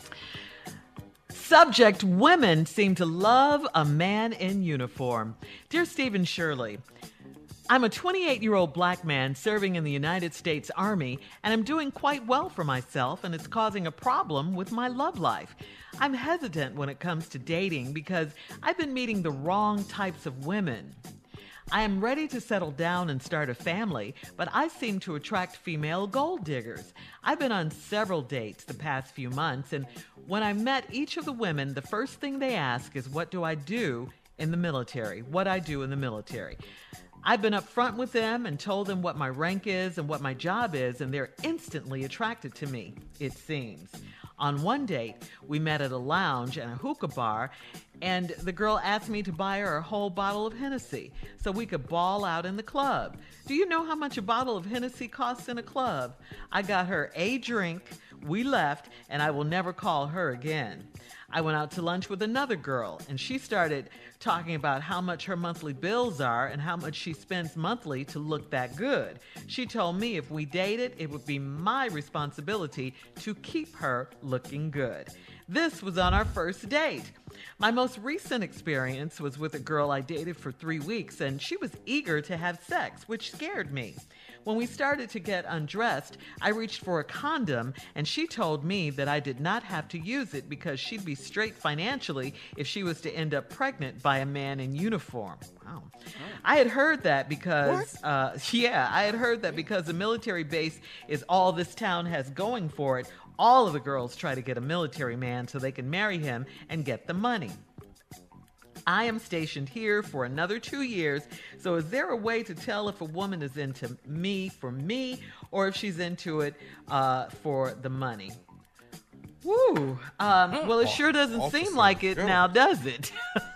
Subject Women seem to love a man in uniform. Dear Stephen Shirley, I'm a 28 year old black man serving in the United States Army, and I'm doing quite well for myself, and it's causing a problem with my love life. I'm hesitant when it comes to dating because I've been meeting the wrong types of women. I am ready to settle down and start a family, but I seem to attract female gold diggers. I've been on several dates the past few months, and when I met each of the women, the first thing they ask is, What do I do in the military? What I do in the military. I've been upfront with them and told them what my rank is and what my job is, and they're instantly attracted to me, it seems. On one date, we met at a lounge and a hookah bar, and the girl asked me to buy her a whole bottle of Hennessy so we could ball out in the club. Do you know how much a bottle of Hennessy costs in a club? I got her a drink, we left, and I will never call her again. I went out to lunch with another girl, and she started talking about how much her monthly bills are and how much she spends monthly to look that good. She told me if we dated, it would be my responsibility to keep her looking good. This was on our first date. My most recent experience was with a girl I dated for three weeks, and she was eager to have sex, which scared me. When we started to get undressed, I reached for a condom, and she told me that I did not have to use it because she'd be straight financially if she was to end up pregnant by a man in uniform. Wow. I had heard that because, uh, yeah, I had heard that because the military base is all this town has going for it, all of the girls try to get a military man so they can marry him and get the money. I am stationed here for another two years. So, is there a way to tell if a woman is into me for me or if she's into it uh, for the money? Woo. Um, well, it sure doesn't seem like it now, does it?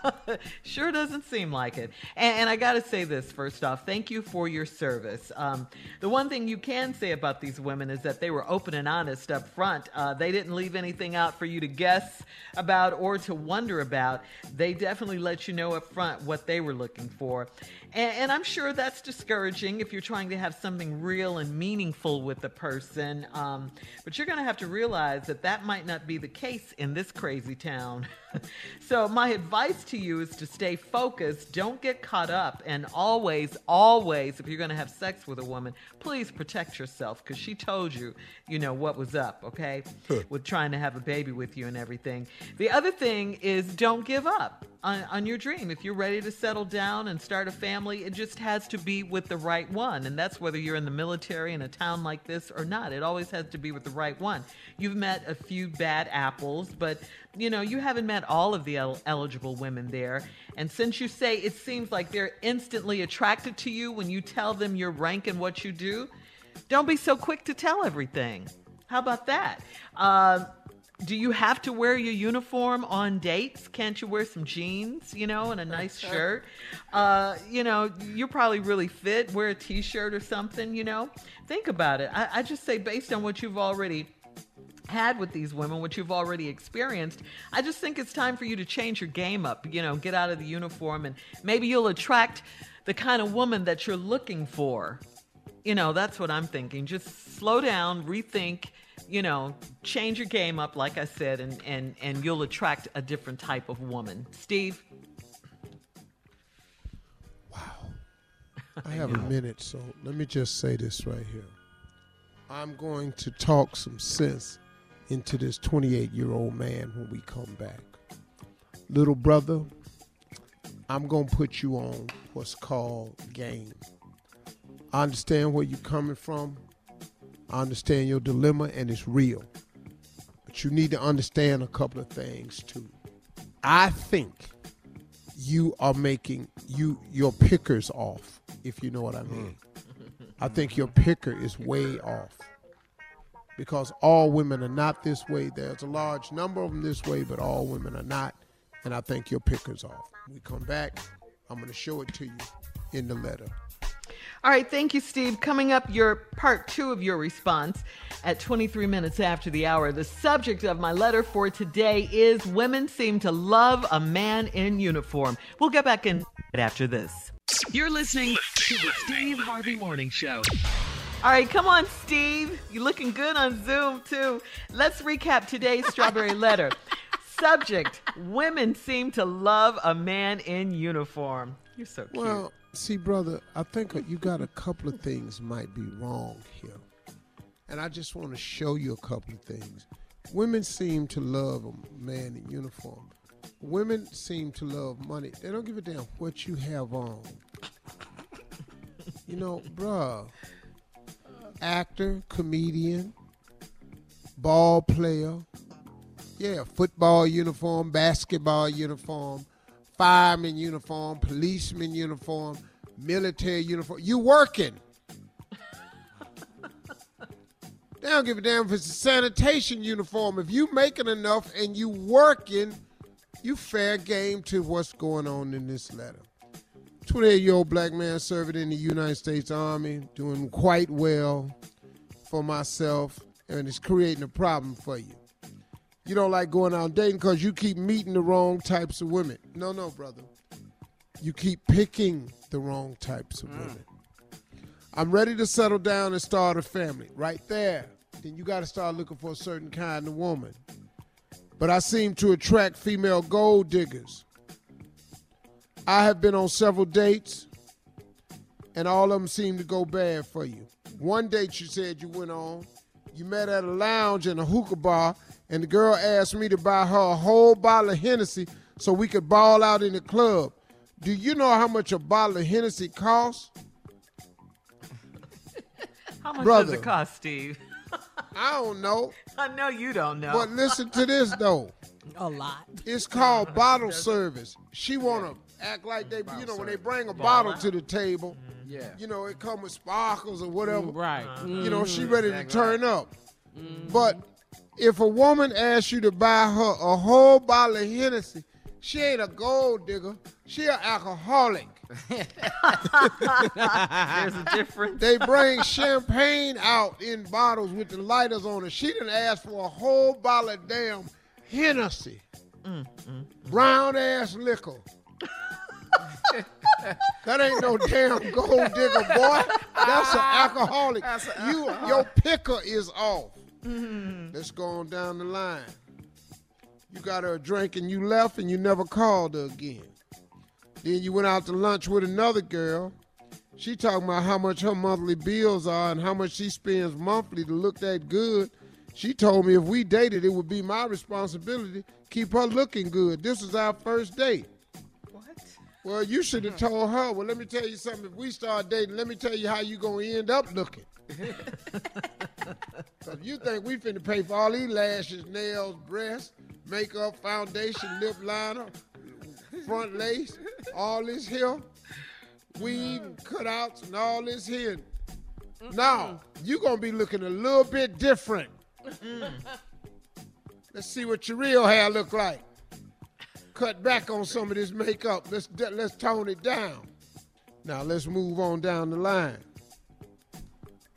sure doesn't seem like it. And, and I got to say this first off thank you for your service. Um, the one thing you can say about these women is that they were open and honest up front. Uh, they didn't leave anything out for you to guess about or to wonder about. They definitely let you know up front what they were looking for. And, and I'm sure that's discouraging if you're trying to have something real and meaningful with the person. Um, but you're going to have to realize that that might not be the case in this crazy town. so, my advice to you is to stay focused, don't get caught up, and always, always, if you're going to have sex with a woman, please protect yourself because she told you, you know, what was up, okay? with trying to have a baby with you and everything. The other thing is don't give up on, on your dream. If you're ready to settle down and start a family, it just has to be with the right one. And that's whether you're in the military in a town like this or not. It always has to be with the right one. You've met a few bad apples, but you know, you haven't met all of the el- eligible women there. And since you say it seems like they're instantly attracted to you when you tell them your rank and what you do, don't be so quick to tell everything. How about that? Uh, do you have to wear your uniform on dates? Can't you wear some jeans, you know, and a nice shirt? Uh, you know, you're probably really fit. Wear a t-shirt or something, you know. Think about it. I, I just say based on what you've already had with these women, what you've already experienced, I just think it's time for you to change your game up. You know, get out of the uniform and maybe you'll attract the kind of woman that you're looking for. You know, that's what I'm thinking. Just slow down, rethink, you know, change your game up, like I said, and, and, and you'll attract a different type of woman. Steve? Wow.
I have a minute, so let me just say this right here. I'm going to talk some sense into this 28 year old man when we come back. Little brother, I'm going to put you on what's called game. I understand where you're coming from. I understand your dilemma, and it's real. But you need to understand a couple of things too. I think you are making you your pickers off, if you know what I mean. Hmm. I think your picker is way off because all women are not this way. There's a large number of them this way, but all women are not. And I think your picker's off. When we come back, I'm going to show it to you in the letter.
All right, thank you, Steve. Coming up, your part two of your response at 23 minutes after the hour. The subject of my letter for today is Women Seem to Love a Man in Uniform. We'll get back in after this.
You're listening to the Steve Harvey Morning Show.
All right, come on, Steve. You're looking good on Zoom, too. Let's recap today's strawberry letter. Subject Women seem to love a man in uniform. You're so cute.
Well, see, brother, I think you got a couple of things might be wrong here. And I just want to show you a couple of things. Women seem to love a man in uniform. Women seem to love money. They don't give a damn what you have on. You know, bruh, actor, comedian, ball player, yeah, football uniform, basketball uniform, fireman uniform, policeman uniform, military uniform. You working. they don't give a damn if it's a sanitation uniform. If you making enough and you working, you fair game to what's going on in this letter. 28 year old black man serving in the United States Army, doing quite well for myself, and it's creating a problem for you. You don't like going out dating because you keep meeting the wrong types of women. No, no, brother. You keep picking the wrong types of mm. women. I'm ready to settle down and start a family. Right there. Then you got to start looking for a certain kind of woman. But I seem to attract female gold diggers. I have been on several dates, and all of them seem to go bad for you. One date you said you went on, you met at a lounge in a hookah bar, and the girl asked me to buy her a whole bottle of Hennessy so we could ball out in the club. Do you know how much a bottle of Hennessy costs?
How much
Brother.
does it cost, Steve?
I don't know.
I know you don't know.
But listen to this though.
A lot.
It's called bottle service. She wanna act like they, you know, when they bring a bottle to the table. Mm-hmm.
Yeah.
You know, it come with sparkles or whatever.
Mm, right.
You mm-hmm. know, she ready to turn up. Mm-hmm. But if a woman asks you to buy her a whole bottle of Hennessy, she ain't a gold digger. She an alcoholic.
There's a difference.
They bring champagne out in bottles with the lighters on it. She didn't ask for a whole bottle of damn Hennessy. Mm, mm, mm. Brown ass liquor. That ain't no damn gold digger, boy. That's an alcoholic.
That's an
you,
alcoholic.
your picker is off. Mm-hmm. Let's go on down the line. You got her a drink and you left and you never called her again. Then you went out to lunch with another girl. She talking about how much her monthly bills are and how much she spends monthly to look that good. She told me if we dated, it would be my responsibility keep her looking good. This is our first date. Well, you should have told her. Well, let me tell you something. If we start dating, let me tell you how you gonna end up looking. 'Cause you think we finna pay for all these lashes, nails, breasts, makeup, foundation, lip liner, front lace, all this here, weave, and cutouts, and all this here. Now you gonna be looking a little bit different. Let's see what your real hair look like. Cut back on some of this makeup. Let's let's tone it down. Now let's move on down the line.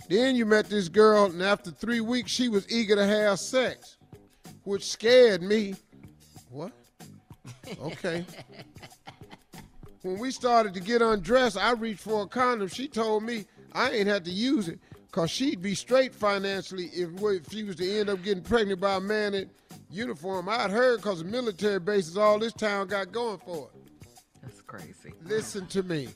Then you met this girl, and after three weeks, she was eager to have sex, which scared me. What? Okay. when we started to get undressed, I reached for a condom. She told me I ain't had to use it because she'd be straight financially if, if she was to end up getting pregnant by a man in uniform. I'd heard because of military bases all this town got going for it.
That's crazy.
Listen to me.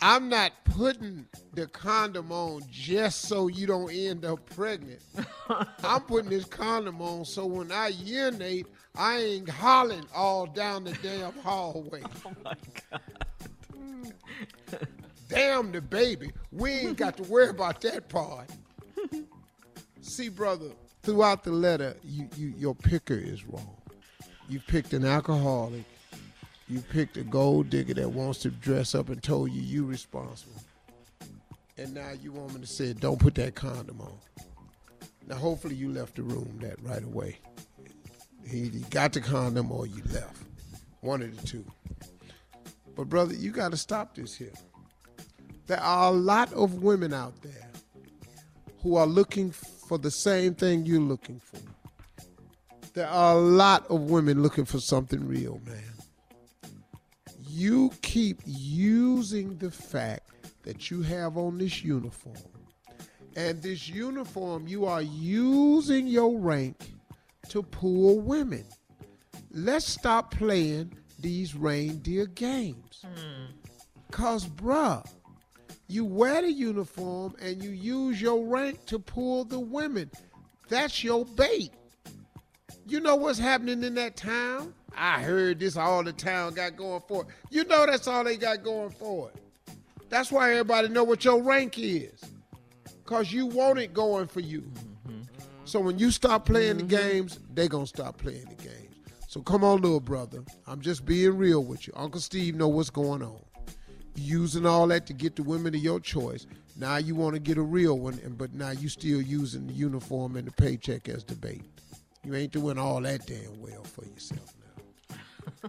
I'm not putting the condom on just so you don't end up pregnant. I'm putting this condom on so when I urinate, I ain't hollering all down the damn hallway.
Oh my God.
Damn the baby. We ain't got to worry about that part. See, brother, throughout the letter, you, you your picker is wrong. You picked an alcoholic. You picked a gold digger that wants to dress up and told you you responsible. And now you want me to say, don't put that condom on. Now, hopefully, you left the room that right away. He got the condom or you left. One of the two. But, brother, you got to stop this here. There are a lot of women out there who are looking for the same thing you're looking for. There are a lot of women looking for something real, man. You keep using the fact that you have on this uniform. And this uniform, you are using your rank to pull women. Let's stop playing these reindeer games. Hmm. Cause, bruh, you wear the uniform and you use your rank to pull the women. That's your bait. You know what's happening in that town? I heard this all the town got going for it. You know that's all they got going for it. That's why everybody know what your rank is. Cause you want it going for you. So when you stop playing the mm-hmm. games, they gonna stop playing the games. So come on, little brother. I'm just being real with you. Uncle Steve know what's going on using all that to get the women of your choice. Now you want to get a real one, and but now you still using the uniform and the paycheck as the bait. You ain't doing all that damn well for yourself now.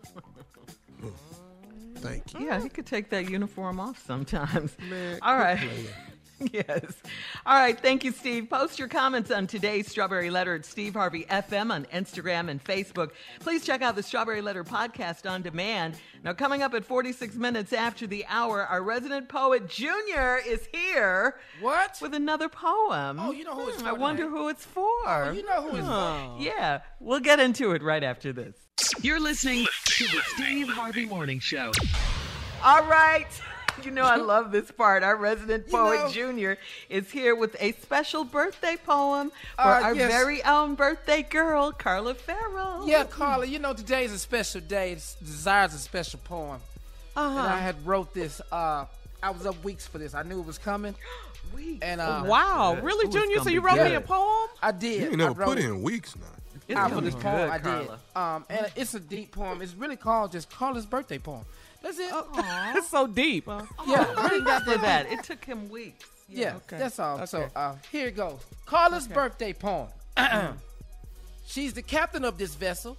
Thank you.
Yeah, he could take that uniform off sometimes.
Man,
all right
playing.
yes. All right. Thank you, Steve. Post your comments on today's Strawberry Letter at Steve Harvey FM on Instagram and Facebook. Please check out the Strawberry Letter podcast on demand. Now, coming up at 46 minutes after the hour, our resident poet Junior is here.
What?
With another poem.
Oh, you know who it's
Hmm, I
for
wonder
tonight.
who it's for.
Oh, you know who it's
Oh.
for.
Yeah. We'll get into it right after this.
You're listening to the Steve Harvey Morning Show.
All right. You know, I love this part. Our resident poet
know-
Junior is here with a special birthday poem for
Uh,
our
yes.
very own birthday girl, Carla Ferrell.
Yeah, Carla, you know today's a special day. It's Desire's a special poem.
Uh-huh.
And I had wrote this. Uh, I was up weeks for this. I knew it was coming.
Weeks.
And uh,
wow, really, Junior? So you wrote me a poem?
I did.
You ain't never put in weeks now.
It's
I
gonna
put this poem.
good,
I did.
Carla.
Um, and it's a deep poem. It's really called just Carla's birthday poem. That's it.
It's so deep. Huh?
yeah, really
Thanks
got
for that. It took him weeks.
Yeah,
okay.
that's all. So uh, here it goes. Carla's birthday poem. She's the captain of this vessel.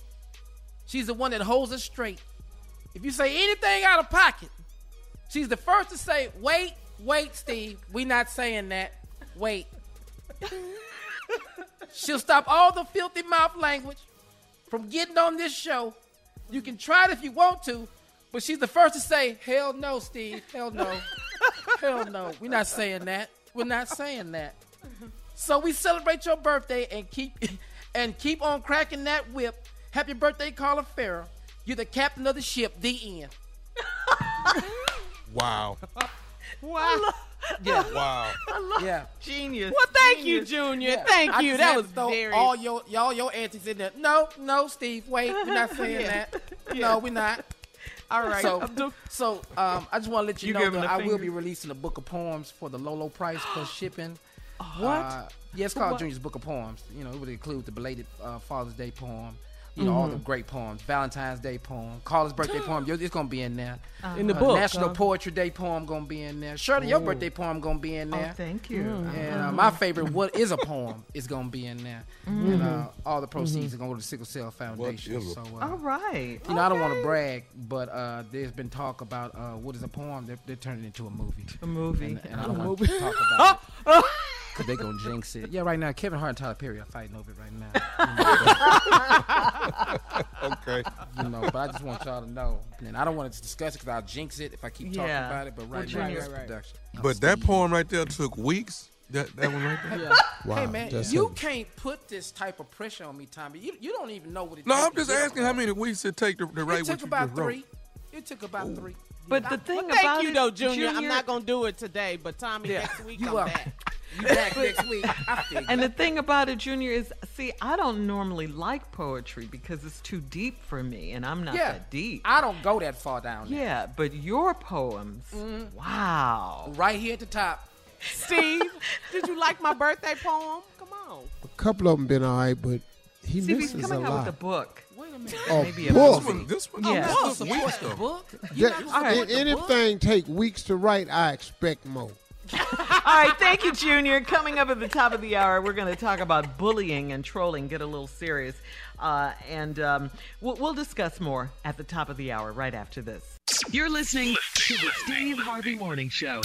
She's the one that holds us straight. If you say anything out of pocket, she's the first to say, "Wait, wait, Steve, we not saying that. Wait." She'll stop all the filthy mouth language from getting on this show. You can try it if you want to, but she's the first to say, "Hell no, Steve. Hell no." Hell no, we're not saying that. We're not saying that. So we celebrate your birthday and keep and keep on cracking that whip. Happy birthday, Carla Ferrell. You're the captain of the ship. The end.
Wow.
Wow.
Yeah.
Wow.
Yeah.
Genius.
Well, thank you, Junior.
Yeah.
Thank
I
you.
just
That was
to throw
very.
all your y'all your antics in there. No, no, Steve. Wait, we're not saying
Yeah.
that. No, we're not.
All right.
So,
I'm
so um, I just want to let you,
You
know
give
that I will be releasing a book of poems for the low, low price plus shipping.
what?
Uh, yeah, it's called
What?
Junior's Book of Poems. You know, it would include the belated uh, Father's Day poem. You know, all the great poems. Valentine's Day poem. Carla's birthday poem. It's gonna be in there.
In the
Uh,
book,
National
huh?
Poetry Day poem gonna be in there. Shirley, your birthday poem gonna be in
Oh,
there.
thank you.
And uh, my favorite, what is a poem, is gonna be in there. And uh, all the proceeds are gonna go to the Sickle Cell Foundation.
is
So, uh,
All right.
you know, I don't want to brag, but uh, there's been talk about uh, what is a poem. They're, they're turning it into a movie.
A movie.
And, and I don't want to talk about it. Because they're going to jinx it. Yeah, right now, Kevin Hart and Tyler Perry are fighting over it right now.
Okay.
You know, but I just want y'all to know. And I don't want to discuss it because I'll jinx it if I keep talking
Yeah.
about it. But
Well,
right now,
Junior-
Right, right.
production.
But that poem right there took weeks. That that one right there.
Wow,
hey, man,
that's
you
a-
can't put this type of pressure on me, Tommy. You, you don't even know what it
No, I'm just asking how many weeks it take to, to write
It
what
took
you
about
just wrote.
three. It took about three.
But the thing
Well,
about
thank you,
it,
though, Junior. I'm not gonna do it today, but Tommy,
Yeah.
next week
You
I'm
are.
back.
You back next week.
And the thing about it, Junior, is see, I don't normally like poetry because it's too deep for me, and I'm not
yeah,
that deep.
I don't go that far down. there.
yeah, but your poems,
Mm-hmm.
wow.
Right here at the top.
Steve, did you like my birthday poem? Come on.
A couple of them been all right, but he
See, he's
misses a
coming out
lot.
with a book.
Wait a minute.
Oh,
maybe a
book.
This one, this one,
Yeah.
this
Oh,
took
support
weeks
the
though.
book?
That-
You not
All right.
if anything take weeks to write, I expect more.
All right, thank you, Junior. Coming up at the top of the hour, we're going to talk about bullying and trolling, get a little serious. Uh, and um, we'll, we'll discuss more at the top of the hour right after this.
You're listening to the Steve Harvey Morning Show.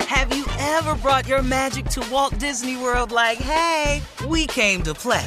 Have you ever brought your magic to Walt Disney World like, hey, we came to play?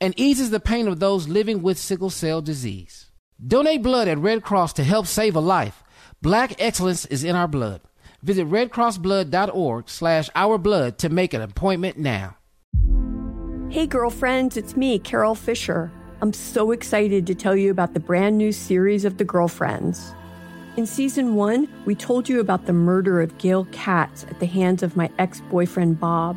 and eases the pain of those living with sickle cell disease. Donate blood at Red Cross to help save a life. Black excellence is in our blood. Visit redcrossblood.org slash ourblood to make an appointment now.
Hey, girlfriends, it's me, Carole Fisher. I'm so excited to tell you about the brand new series of The Girlfriends. In season one, we told you about the murder of Gail Katz at the hands of my ex boyfriend Bob.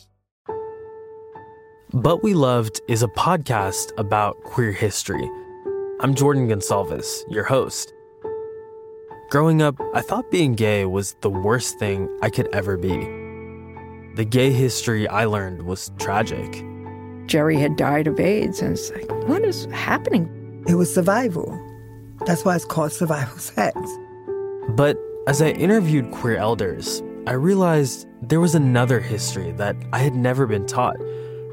But We Loved is a podcast about queer history. I'm Jordan Gonsalves, your host. Growing up, I thought being gay was the worst thing I could ever be. The gay history I learned was tragic.
Jerry had died of AIDS, and it's like, what is happening?
It was survival. That's why it's called survival sex.
But as I interviewed queer elders, I realized there was another history that I had never been taught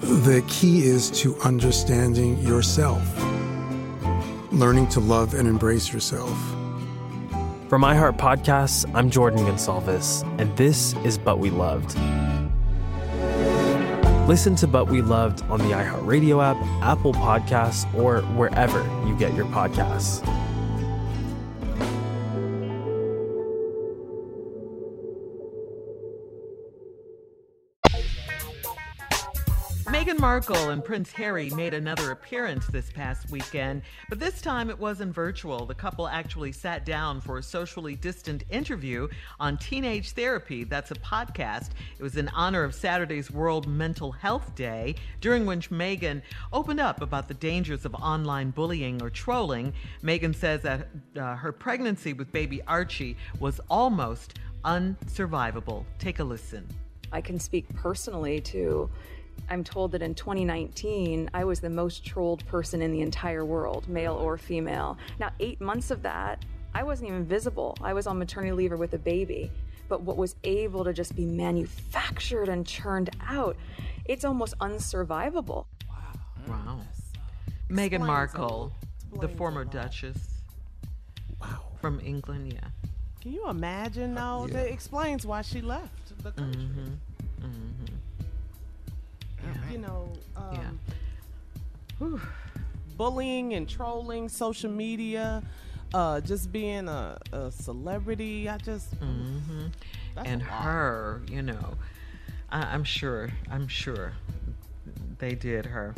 The key is to understanding yourself, learning to love and embrace yourself.
From iHeart Podcasts, I'm Jordan Gonsalves, and this is But We Loved. Listen to But We Loved on the iHeartRadio app, Apple Podcasts, or wherever you get your podcasts.
Markle and Prince Harry made another appearance this past weekend, but this time it wasn't virtual. The couple actually sat down for a socially distant interview on Teenage Therapy. That's a podcast. It was in honor of Saturday's World Mental Health Day, during which Meghan opened up about the dangers of online bullying or trolling. Meghan says that uh, her pregnancy with baby Archie was almost unsurvivable. Take a listen.
I can speak personally to I'm told that in 2019, I was the most trolled person in the entire world, male or female. Now, eight months of that, I wasn't even visible. I was on maternity leave or with a baby. But what was able to just be manufactured and churned out, it's almost unsurvivable.
Wow. Meghan Markle, the former Duchess. Wow. From England, yeah.
Can you imagine though?
Yeah.
That explains why she left the country.
Mm-hmm. Mm-hmm.
You know, um, whew, bullying and trolling, social media, uh, just being a, a celebrity. I just
hmm and her, you know, I, I'm sure, I'm sure they did her.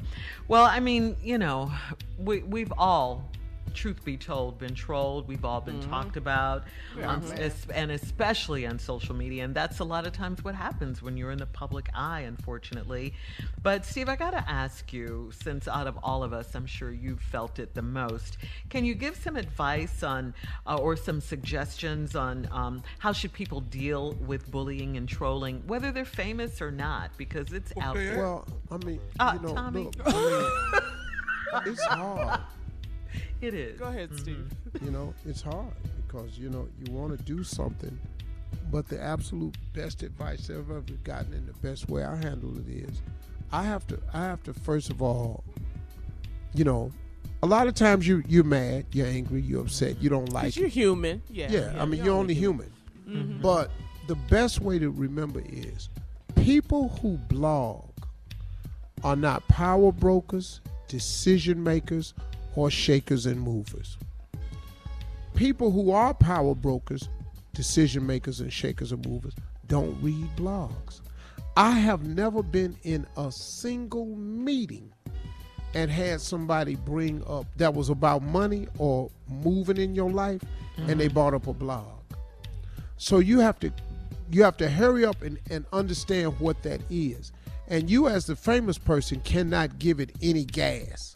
Well, I mean, you know, we we've all. Truth be told, been trolled. We've all been talked about,
Yeah.
on-
Mhm.
es- and especially on social media. And that's a lot of times what happens when you're in the public eye, unfortunately. But Steve, I got to ask you, since out of all of us, I'm sure you've felt it the most. Can you give some advice on, uh, or some suggestions on um, how should people deal with bullying and trolling, whether they're famous or not, because it's out there.
Well, I mean,
Uh,
you know,
Tommy.
look, I mean, it's hard.
It is.
Go ahead, Steve.
You know, it's hard because you know you want to do something, but the absolute best advice I've ever gotten, and the best way I handle it is, I have to, I have to first of all, you know, a lot of times you you're mad, you're angry, you're upset, you don't like.
Because you're
it.
human. Yeah.
Yeah, I mean, you're only human.
Mhm.
But the best way to remember is people who blog are not power brokers, decision makers, or shakers and movers. People who are power brokers, decision makers, and shakers and movers don't read blogs. I have never been in a single meeting and had somebody bring up that was about money or moving in your life and they mm-hmm. brought up a blog. So you have to you have to hurry up and, and understand what that is. And you as the famous person cannot give it any gas.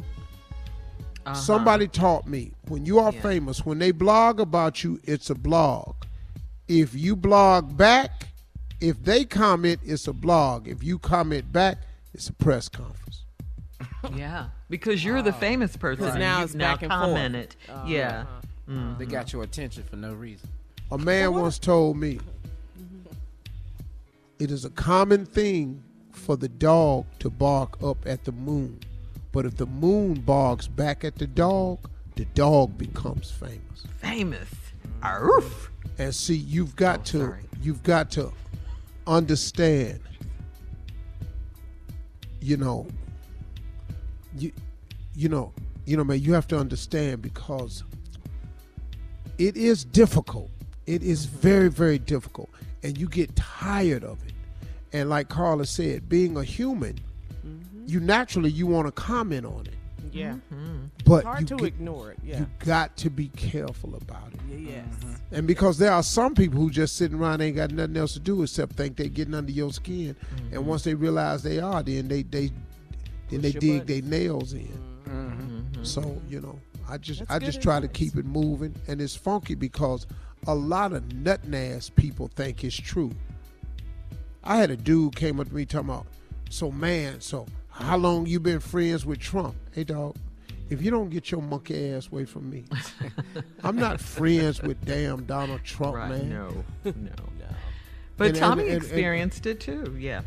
Uh-huh.
Somebody taught me when you are
Yeah.
famous, when they blog about you, it's a blog. If you blog back, if they comment, it's a blog. If you comment back, it's a press conference.
Yeah, because you're the famous person.
Because now
you've
it's
now
back and forth.
commented.
Uh-huh.
Yeah.
They got your attention for no reason.
A man once told me it is a common thing for the dog to bark up at the moon. But if the moon barks back at the dog, the dog becomes famous.
famous. Arf.
And see, you've got
Oh,
to
sorry.
you've got to understand. You know, you you know, you know, man, you have to understand because it is difficult. It is very, very difficult, and you get tired of it. And like Carla said, being a human, you naturally you want to comment on it,
Yeah. Mm-hmm.
but
Hard
you
to
get-
ignore it. Yeah.
you got to be careful about it.
Yes. Mm-hmm.
And because there are some people who just sitting around ain't got nothing else to do except think they're getting under your skin, mm-hmm. and once they realize they are, then they they then they
Push your
dig their nails in. So you know, I just
That's
I just try to keep it moving, and it's funky because a lot of nut-ass people think it's true. I had a dude came up to me talking about, so man, so how long you been friends with Trump? Hey dog, if you don't get your monkey ass away from me, I'm not friends with damn Donald Trump,
Right.
man.
No. No. no. But
And- and-
Tommy
and- and-
experienced it too. Yeah.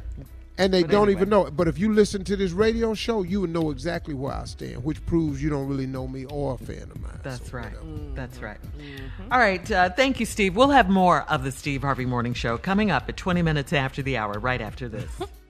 And they
But
don't
anyway.
even know it. But if you listen to this radio show, you would know exactly where I stand, which proves you don't really know me or a fan of mine.
That's right. That's right.
Mm-hmm.
All right. Uh, thank you, Steve. We'll have more of the Steve Harvey Morning Show coming up at 20 minutes after the hour, right after this.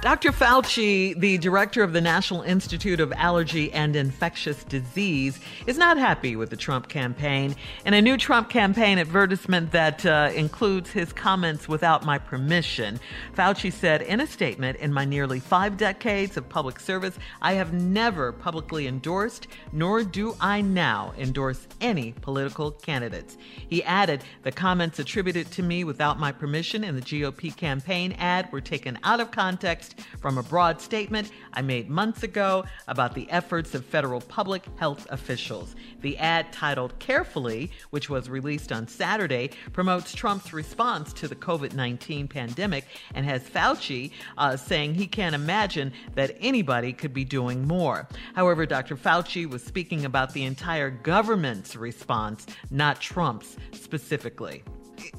Dr. Fauci, the director of the National Institute of Allergy and Infectious Disease, is not happy with the Trump campaign. In a new Trump campaign advertisement that uh, includes his comments without my permission, Fauci said in a statement In my nearly five decades of public service, I have never publicly endorsed, nor do I now endorse any political candidates. He added, The comments attributed to me without my permission in the GOP campaign ad were taken out of context from a broad statement I made months ago about the efforts of federal public health officials. The ad, titled Carefully, which was released on Saturday, promotes Trump's response to the COVID 19 pandemic and has Fauci uh, saying he can't imagine that anybody could be doing more. However, Dr. Fauci was speaking about the entire government's response, not Trump's specifically.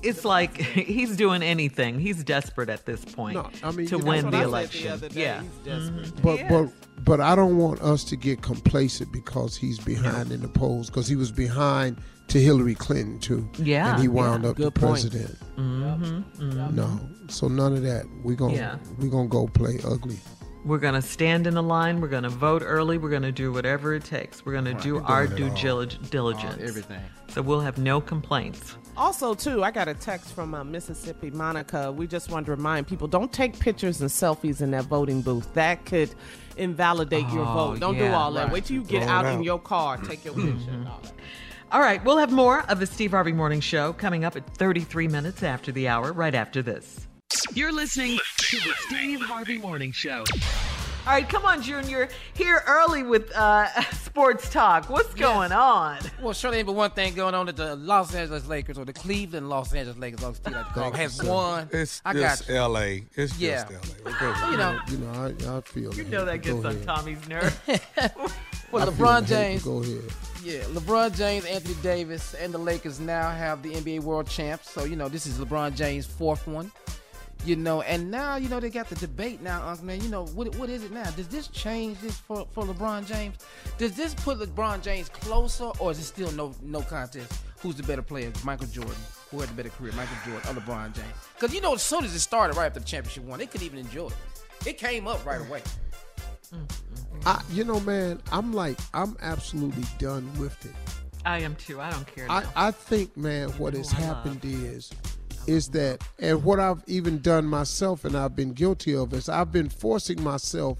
It's like he's doing anything. He's desperate at this point
No, I mean,
to
you know-
win the
what I said the
election.
day.
yeah,
He's desperate.
Mhm.
But but but I don't want us to get complacent because he's behind in the polls because he was behind to Hillary Clinton too.
Yeah,
and he wound
yeah.
up the
Good point.
president.
Mhm, mhm.
No, so none of that. We gonna
Yeah.
we gonna go play ugly.
We're going to stand in the line. We're going to vote early. We're going to do whatever it takes. We're going to do
We're
our due
all.
diligence.
All- everything.
So we'll have no complaints.
Also, too, I got a text from uh, Mississippi, Monica. We just wanted to remind people: don't take pictures and selfies in that voting booth. That could invalidate your
Oh,
vote. Don't do
yeah,
all that. Wait till you get
Throw it
out, in your car, take your picture. and all that.
All right, we'll have more of the Steve Harvey Morning Show coming up at 33 minutes after the hour, right after this.
You're listening to the Steve Harvey Morning Show.
All right, come on, Junior. Here early with uh, sports talk. What's going on?
Well, surely ain't but one thing going on that the Los Angeles Lakers or the Cleveland Los Angeles Lakers, I'll still like to call, has won.
It's
I
just
got you.
L.A. It's
Yeah.
just L.A. Okay.
You know,
You know, I, I feel
You know that
Go
gets on
ahead.
Tommy's nerve.
well,
I
LeBron James.
Go ahead.
Yeah, LeBron James, Anthony Davis, and the Lakers now have the NBA World Champs. So you know this is LeBron James' fourth one. You know, and now you know they got the debate now, Uncle Man. You know what? What is it now? Does this change this for, for LeBron James? Does this put LeBron James closer, or is it still no no contest? Who's the better player, Michael Jordan? Who had the better career, Michael Jordan or LeBron James? Because you know, as soon as it started, right after the championship won, they couldn't even enjoy it. It came up right away. Mm-hmm.
I, you know, man, I'm like, I'm absolutely done with it.
I am too. I don't care.
I. I think, man, what has
who I
happened is, is that, and what I've even done myself, and I've been guilty of, is I've been forcing myself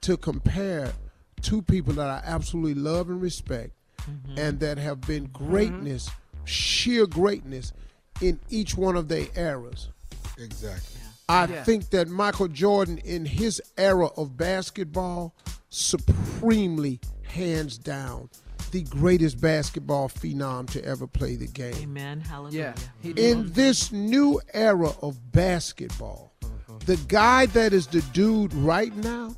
to compare two people that I absolutely love and respect, mm-hmm. and that have been greatness, sheer greatness, in each one of their eras.
Exactly.
I
Yeah.
think that Michael Jordan, in his era of basketball, supremely, hands down, the greatest basketball phenom to ever play the game.
Amen. Hallelujah.
In this new era of basketball, mm-hmm. the guy that is the dude right now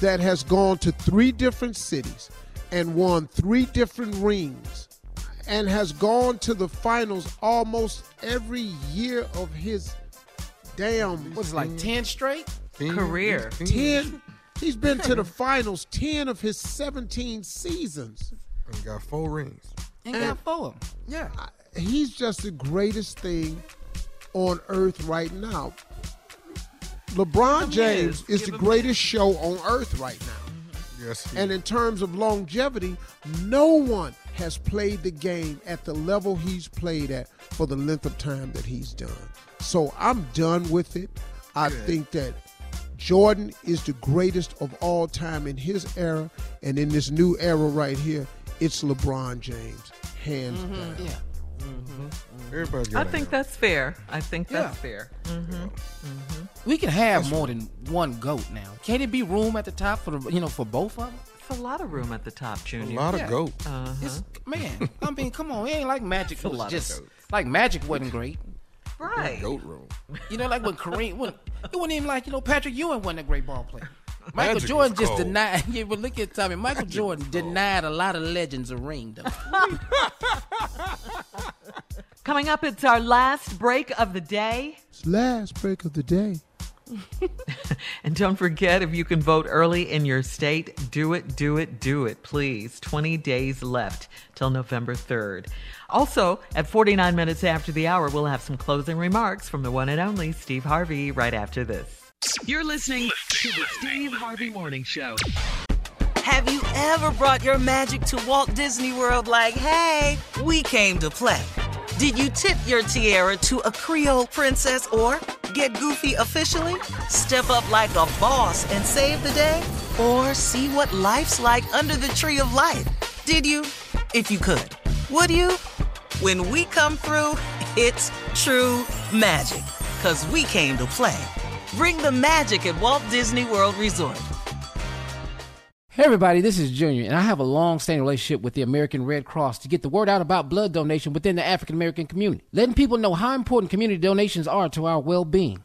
that has gone to three different cities and won three different rings and has gone to the finals almost every year of his damn
What's it like ten straight?
Career.
10 he's been to the finals 10 of his 17 seasons.
And got four rings.
And got four. Yeah.
he's just the greatest thing on earth right now. Lebron james is the greatest show on earth right now. Mm-hmm.
Yes
and in terms of longevity no one has played the game at the level he's played at for the length of time that he's done. So i'm done with it. I think that Jordan is the greatest of all time in his era, and in this new era right here, it's LeBron James, hands down.
Yeah.
Everybody
I
got
think that's fair. I think that's
Yeah.
fair. Mm-hmm.
We can have more than one goat now. Can't it be room at the top for the you know for both of them?
It's a lot of room at the top, Junior.
A lot of
Yeah.
goat.
Uh-huh.
It's, man, I mean, come on, it ain't like Magic
a
was
lot of
just like Magic wasn't great.
Right.
Goat room.
You know, like when Kareem, when, it wasn't even like you know Patrick Ewing wasn't a great ball player. Michael
Magic
Jordan just
cold.
denied. Yeah, but look at Tommy. Michael Jordan denied a lot of legends a ring though.
Coming up, it's our last break of the day.
It's last break of the day.
And don't forget, if you can vote early in your state, do it, do it, do it, please. 20 days left till November 3rd. Also, at 49 minutes after the hour, we'll have some closing remarks from the one and only Steve Harvey right after this.
You're listening to the Steve Harvey Morning Show.
Have you ever brought your magic to Walt Disney World like, hey, we came to play? Did you tip your tiara to a Creole princess or get goofy officially? Step up like a boss and save the day? Or see what life's like under the tree of life? Did you? If you could. Would you? When we come through, it's true magic. Cause we came to play. Bring the magic at Walt Disney World Resort.
Hey everybody, this is Junior, and I have a long-standing relationship with the American Red Cross to get the word out about blood donation within the African American community, letting people know how important community donations are to our well-being.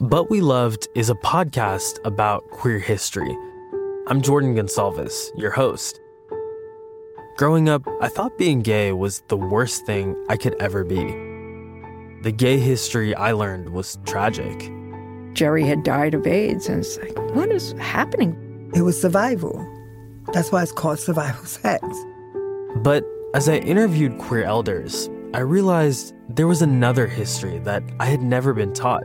But We Loved is a podcast about queer history. I'm Jordan Gonsalves, your host. Growing up, I thought being gay was the worst thing I could ever be. The gay history I learned was tragic.
Jerry had died of AIDS, and it's like, what is happening?
It was survival. That's why it's called survival sex.
But as I interviewed queer elders, I realized there was another history that I had never been taught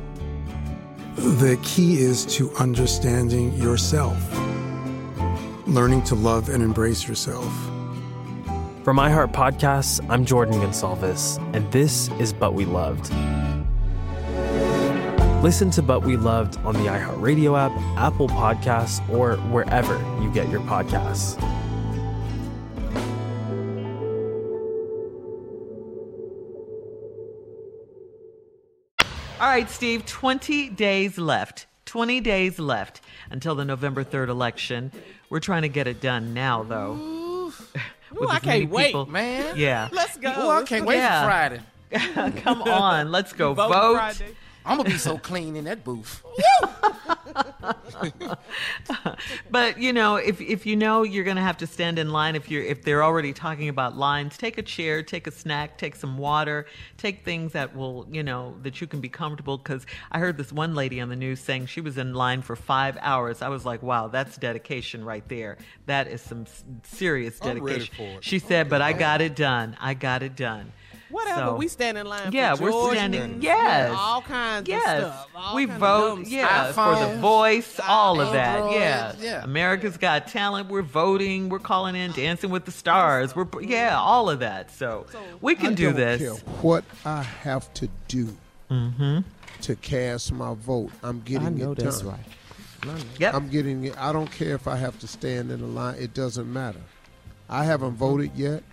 The key is to understanding yourself, learning to love and embrace yourself.
For iHeart Podcasts, I'm Jordan Gonsalves, and this is But We Loved. Listen to But We Loved on the iHeartRadio app, Apple Podcasts, or wherever you get your podcasts.
All right, Steve, 20 days left. 20 days left until the November 3rd election. We're trying to get it done now, though.
Ooh,
With
I can't wait,
people-
man.
Yeah.
Let's go.
Oh, I can't wait
Yeah.
for Friday.
Come on, let's go
Vote
vote.
I'm gonna be so clean in that booth.
But you know, if if you know you're going to have to stand in line, if you're if they're already talking about lines, take a chair, take a snack, take some water, take things that will you know that you can be comfortable. Because I heard this one lady on the news saying she was in line for five hours. I was like, wow, that's dedication right there. That is some serious dedication. She said, but I got it done. I got it done.
Whatever.
So-
we stand in line
Yeah,
for
we're standing-
Jordans,
yes.
All kinds
Yes,
of stuff. all
we vote.
dumb
Yeah,
stuff.
for the voice, all of that.
Androids,
Yeah.
yeah.
America's Got Talent. We're voting. We're calling in Dancing with the Stars. We're yeah, all of that. So we can
I
do
don't
this.
care what I have to do mm-hmm. to cast my vote. I'm getting
I know
it
that's
done.
right.
Yep.
I'm getting it. I don't care if I have to stand in a line. It doesn't matter. I haven't voted yet.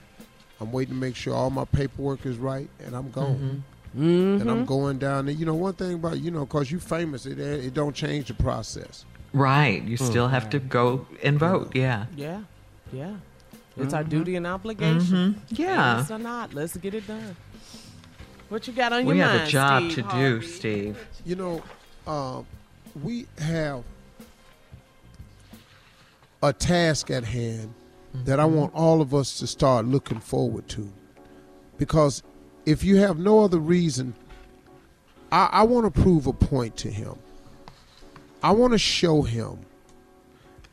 I'm waiting to make sure all my paperwork is right, and I'm going.
Mm-hmm.
And I'm going down there. You know, one thing about you know, cause you famous, it it don't change the process.
Right. You still have to go and vote. Yeah.
Yeah, yeah. It's our
Mhm.
duty and obligation.
Mhm. Yeah.
Famous or not, let's get it done. What you got on your mind?
We have a job
Steve
to do, Steve.
You know, um, we have a task at hand that I mm-hmm. want all of us to start looking forward to. Because if you have no other reason, I, I want to prove a point to him. I want to show him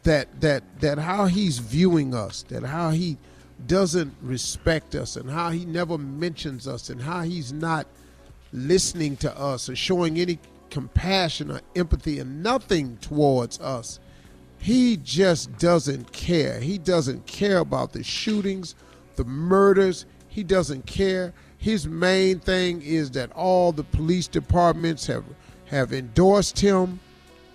that that that how he's viewing us, that how he doesn't respect us, and how he never mentions us, and how he's not listening to us or showing any compassion or empathy and nothing towards us. He just doesn't care. He doesn't care about the shootings, the murders. He doesn't care. His main thing is that all the police departments have have endorsed him,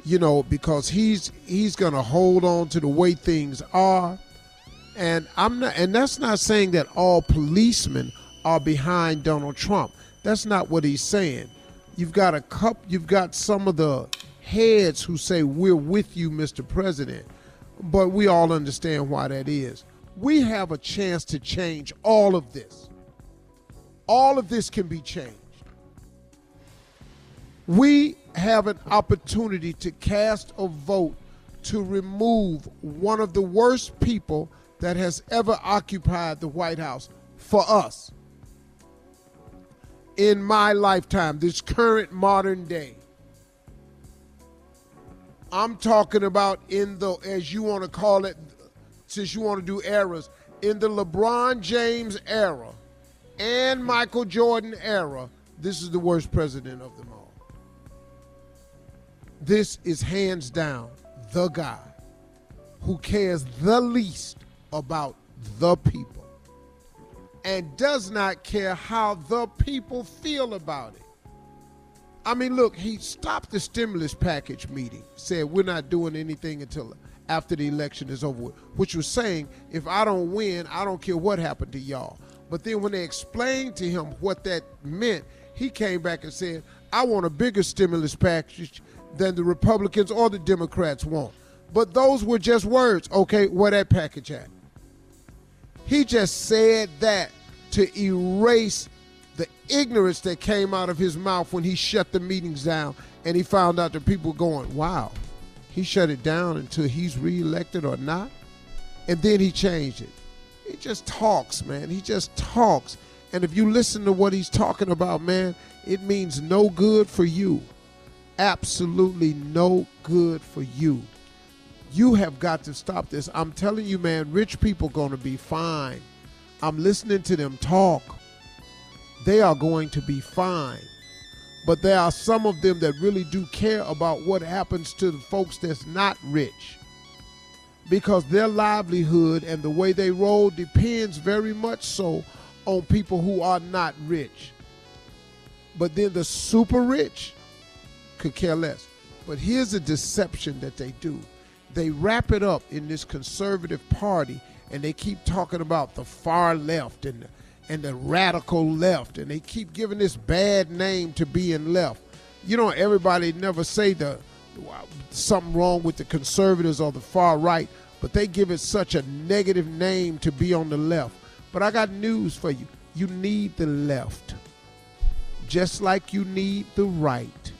you know, because he's he's going to hold on to the way things are. And I'm not and that's not saying that all policemen are behind Donald Trump. That's not what he's saying. You've got a cup you've got some of the heads who say we're with you Mr. President. But we all understand why that is. We have a chance to change all of this. All of this can be changed. We have an opportunity to cast a vote to remove one of the worst people that has ever occupied the White House for us in my lifetime, this current modern day. I'm talking about in the, as you want to call it, since you want to do eras, in the LeBron James era and Michael Jordan era, this is the worst president of them all. This is hands down the guy who cares the least about the people and does not care how the people feel about it. I mean, look, he stopped the stimulus package meeting, said we're not doing anything until after the election is over which was saying if I don't win, I don't care what happened to y'all. But then when they explained to him what that meant, he came back and said, I want a bigger stimulus package than the Republicans or the Democrats want. But those were just words. Okay, where that package at? He just said that to erase the ignorance that came out of his mouth when he shut the meetings down and he found out that people going, wow, he shut it down until he's reelected or not. And then he changed it. He just talks, man. He just talks. And if you listen to what he's talking about, man, it means no good for you. Absolutely no good for you. You have got to stop this. I'm telling you, man, rich people going to be fine. I'm listening to them talk. They are going to be fine. But there are some of them that really do care about what happens to the folks that's not rich. Because their livelihood and the way they roll depends very much so on people who are not rich. But then the super rich could care less. But here's a deception that they do they wrap it up in this conservative party and they keep talking about the far left and the, and the radical left and they keep giving this bad name to being left. You know, everybody never say the something wrong with the conservatives or the far right, but they give it such a negative name to be on the left. But I got news for you. You need the left. Just like you need the right.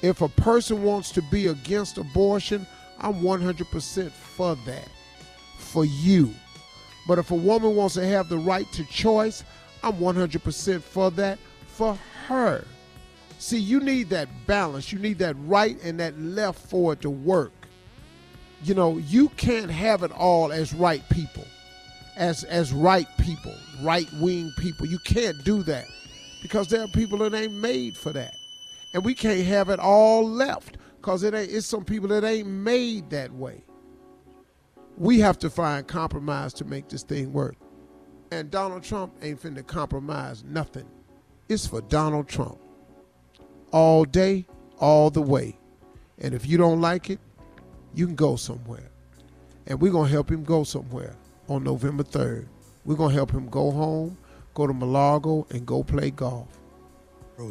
If a person wants to be against abortion, I'm 100% for that. For you. But if a woman wants to have the right to choice, I'm 100% for that for her. See, you need that balance. You need that right and that left for it to work. You know, you can't have it all as right people, as as right people, right wing people. You can't do that because there are people that ain't made for that, and we can't have it all left because it ain't. It's some people that ain't made that way. We have to find compromise to make this thing work. And Donald Trump ain't finna compromise nothing. It's for Donald Trump. All day, all the way. And if you don't like it, you can go somewhere. And we're going to help him go somewhere on November 3rd We're gonna help him go home, go to Mar-a-Lago, and go play golf.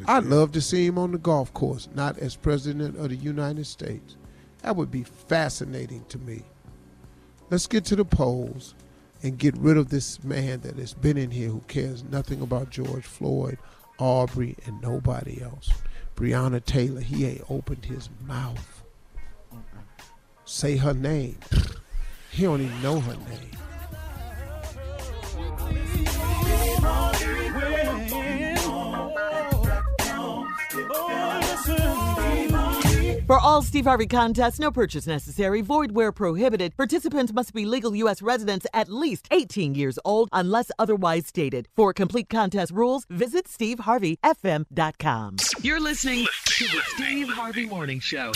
I'd love to see him on the golf course, not as president of the United States. That would be fascinating to me. Let's get to the polls and get rid of this man that has been in here who cares nothing about George Floyd, Arbery, and nobody else. Breonna Taylor, he ain't opened his mouth. Say her name. He don't even know her name.
For all Steve Harvey contests, no purchase necessary, void where prohibited. Participants must be legal U.S. residents at least 18 years old unless otherwise stated. For complete contest rules, visit SteveHarveyFM.com.
You're listening to the Steve Harvey Morning Show.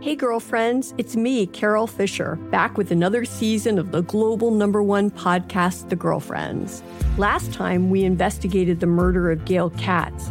Hey, girlfriends, it's me, Carole Fisher, back with another season of the global number one podcast, The Girlfriends. Last time, we investigated the murder of Gail Katz.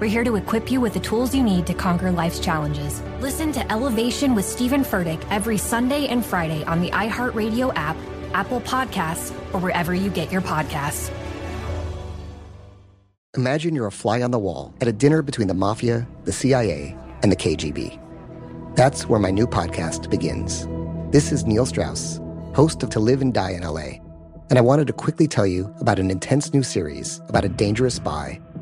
We're here to equip you with the tools you need to conquer life's challenges. Listen to Elevation with Stephen Furtick every Sunday and Friday on the iHeartRadio app, Apple Podcasts, or wherever you get your podcasts.
Imagine you're a fly on the wall at a dinner between the mafia, the CIA, and the KGB. That's where my new podcast begins. This is Neil Strauss, host of To Live and Die in LA, and I wanted to quickly tell you about an intense new series about a dangerous spy